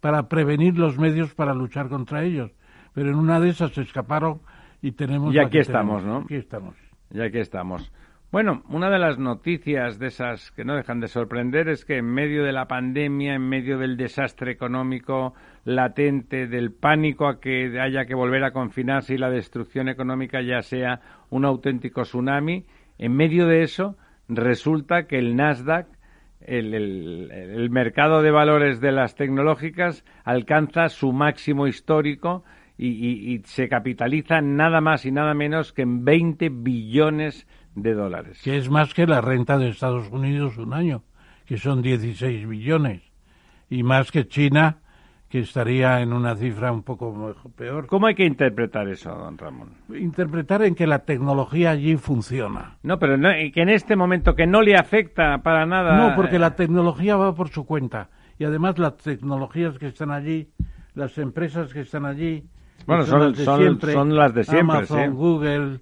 para prevenir los medios para luchar contra ellos. Pero en una de esas se escaparon y tenemos... Y aquí estamos, ¿no? Aquí estamos. Y aquí estamos. Bueno, una de las noticias de esas que no dejan de sorprender es que en medio de la pandemia, en medio del desastre económico latente, del pánico a que haya que volver a confinarse y la destrucción económica ya sea un auténtico tsunami, en medio de eso resulta que el Nasdaq, el, mercado de valores de las tecnológicas, alcanza su máximo histórico y, y se capitaliza nada más y nada menos que en 20 billones de dólares. Que es más que la renta de Estados Unidos un año, que son 16 billones, y más que China, que estaría en una cifra un poco peor. ¿Cómo hay que interpretar eso, don Ramón? Interpretar en que la tecnología allí funciona. No, pero que en este momento que no le afecta para nada. No, porque la tecnología va por su cuenta. Y además las tecnologías que están allí, las empresas que están allí, bueno, son, las de siempre, son las de siempre, Amazon, Google,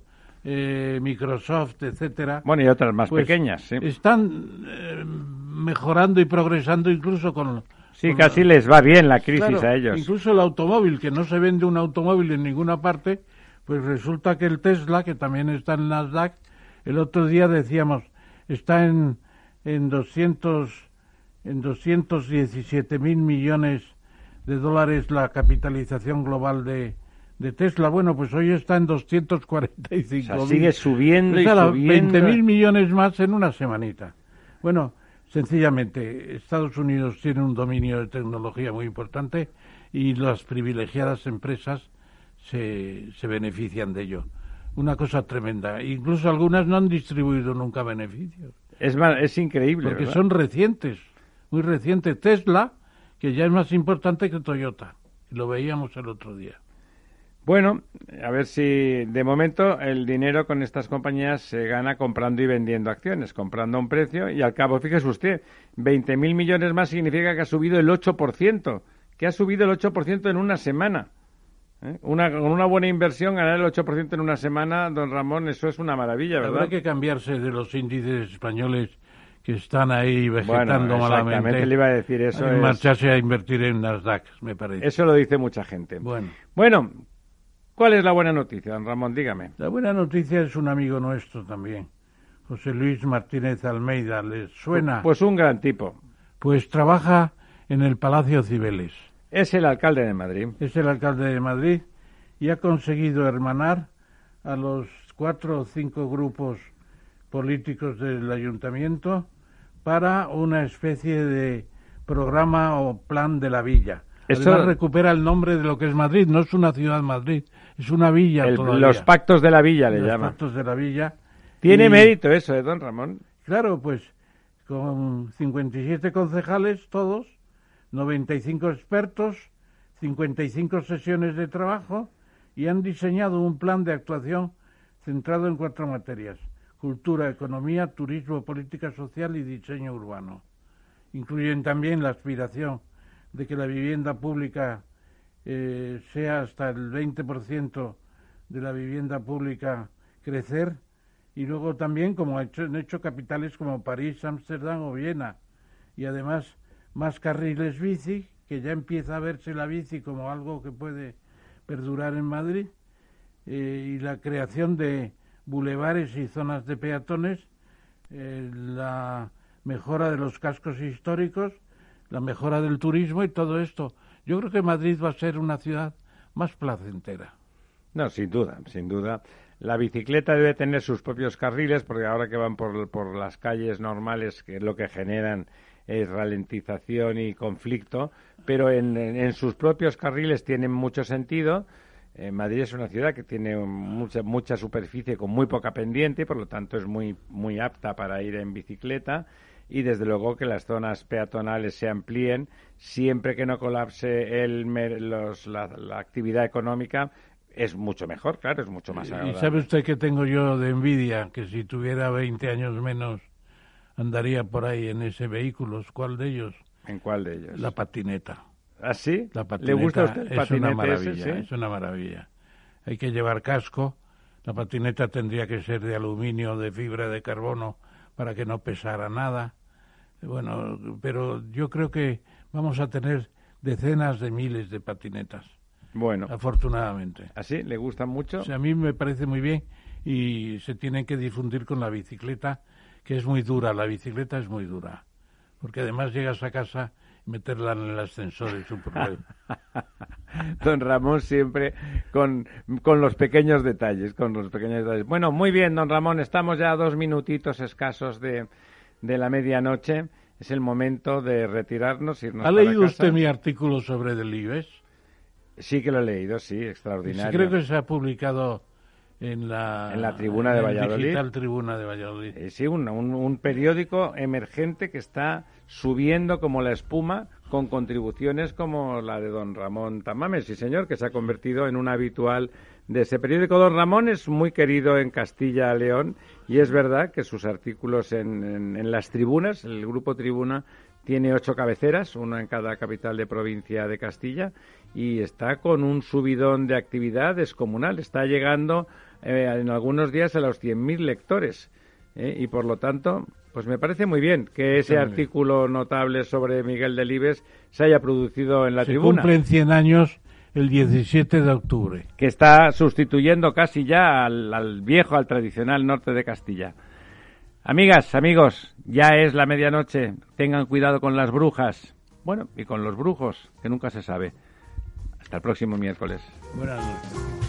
eh, Microsoft, etcétera. Bueno, y otras más pues, pequeñas, sí. Están eh, mejorando y progresando incluso con... Sí, casi les va bien la crisis a ellos. Incluso el automóvil, que no se vende un automóvil en ninguna parte, pues resulta que el Tesla, que también está en Nasdaq, el otro día decíamos, está en, en 200 en 217 mil millones de dólares la capitalización global de, de Tesla. Bueno, pues hoy está en 245 o sea, sigue subiendo y subiendo. 20 mil millones más en una semanita. Bueno, sencillamente, Estados Unidos tiene un dominio de tecnología muy importante y las privilegiadas empresas se, se benefician de ello. Una cosa tremenda. Incluso algunas no han distribuido nunca beneficios. Es, es increíble. Porque son recientes, muy recientes. Tesla, que ya es más importante que Toyota. Lo veíamos el otro día. Bueno, a ver si de momento el dinero con estas compañías se gana comprando y vendiendo acciones, comprando a un precio y al cabo, fíjese usted, 20.000 millones más significa que ha subido el 8%, que ha subido el 8% en una semana. ¿Eh? Una, con una buena inversión, ganar el 8% en una semana, don Ramón, eso es una maravilla, ¿verdad? Habrá que cambiarse de los índices españoles que están ahí vegetando bueno, malamente. le iba a decir eso. marcharse a invertir en Nasdaq, me parece. Eso lo dice mucha gente. Bueno. Bueno, ¿Cuál es la buena noticia, don Ramón? Dígame. La buena noticia es un amigo nuestro también, José Luis Martínez Almeida. ¿Les suena? Pues un gran tipo. Pues trabaja en el Palacio Cibeles. Es el alcalde de Madrid. Es el alcalde de Madrid y ha conseguido hermanar a los cuatro o cinco grupos políticos del ayuntamiento para una especie de programa o plan de la villa. Eso recupera el nombre de lo que es Madrid. No es una ciudad Madrid, es una villa. Los pactos de la villa le llaman. Los pactos de la villa. Tiene mérito eso, ¿eh, don Ramón? Claro, pues con 57 concejales todos, 95 expertos, 55 sesiones de trabajo y han diseñado un plan de actuación centrado en cuatro materias cultura, economía, turismo, política social y diseño urbano. Incluyen también la aspiración de que la vivienda pública eh, sea hasta el 20% de la vivienda pública crecer y luego también como han hecho, capitales como París, Ámsterdam o Viena y además más carriles bici que ya empieza a verse la bici como algo que puede perdurar en Madrid eh, y la creación de bulevares y zonas de peatones, eh, la mejora de los cascos históricos, la mejora del turismo y todo esto. Yo creo que Madrid va a ser una ciudad más placentera. No, sin duda, sin duda. La bicicleta debe tener sus propios carriles, porque ahora que van por, por las calles normales, que lo que generan es ralentización y conflicto, pero en, en sus propios carriles tienen mucho sentido eh, Madrid es una ciudad que tiene mucha, mucha superficie con muy poca pendiente, por lo tanto es muy, muy apta para ir en bicicleta y desde luego que las zonas peatonales se amplíen siempre que no colapse el, la, actividad económica es mucho mejor, claro, es mucho más agradable. ¿Y sabe usted que tengo yo de envidia? Que si tuviera 20 años menos andaría por ahí en ese vehículo. ¿Cuál de ellos? ¿En cuál de ellos? La patineta. ¿Ah, sí? La ¿Le gusta a usted el es una maravilla, es una maravilla. Hay que llevar casco. La patineta tendría que ser de aluminio, de fibra de carbono, para que no pesara nada. Bueno, pero yo creo que vamos a tener decenas de miles de patinetas. Bueno. Afortunadamente. ¿Así? ¿Le gustan mucho? a mí me parece muy bien y se tienen que difundir con la bicicleta, que es muy dura. La bicicleta es muy dura. Porque además llegas a casa meterla en el ascensor es un problema. Don Ramón siempre con, con los pequeños detalles, con los pequeños detalles. Bueno, muy bien, don Ramón, estamos ya a dos minutitos escasos de, de la medianoche. Es el momento de retirarnos. Irnos ¿Ha leído usted mi artículo sobre Delibes? Sí que lo he leído, sí, extraordinario. Sí, creo que se ha publicado en la, en la tribuna de Valladolid. Digital tribuna de Valladolid. Eh, sí, un, un, periódico emergente que está subiendo como la espuma con contribuciones como la de don Ramón Tamames, sí señor, que se ha convertido en un habitual de ese periódico. Don Ramón es muy querido en Castilla-León y es verdad que sus artículos en, en, las tribunas, el grupo Tribuna, tiene ocho cabeceras, una en cada capital de provincia de Castilla, y está con un subidón de actividad descomunal. Está llegando eh, en algunos días a los 100.000 lectores. Eh, y por lo tanto, pues me parece muy bien que ese artículo notable sobre Miguel Delibes se haya producido en la se tribuna. Cumplen 100 años el 17 de octubre. Que está sustituyendo casi ya al, al viejo, al tradicional norte de Castilla. Amigas, amigos, ya es la medianoche. Tengan cuidado con las brujas. Bueno, y con los brujos, que nunca se sabe. Hasta el próximo miércoles. Buenas noches.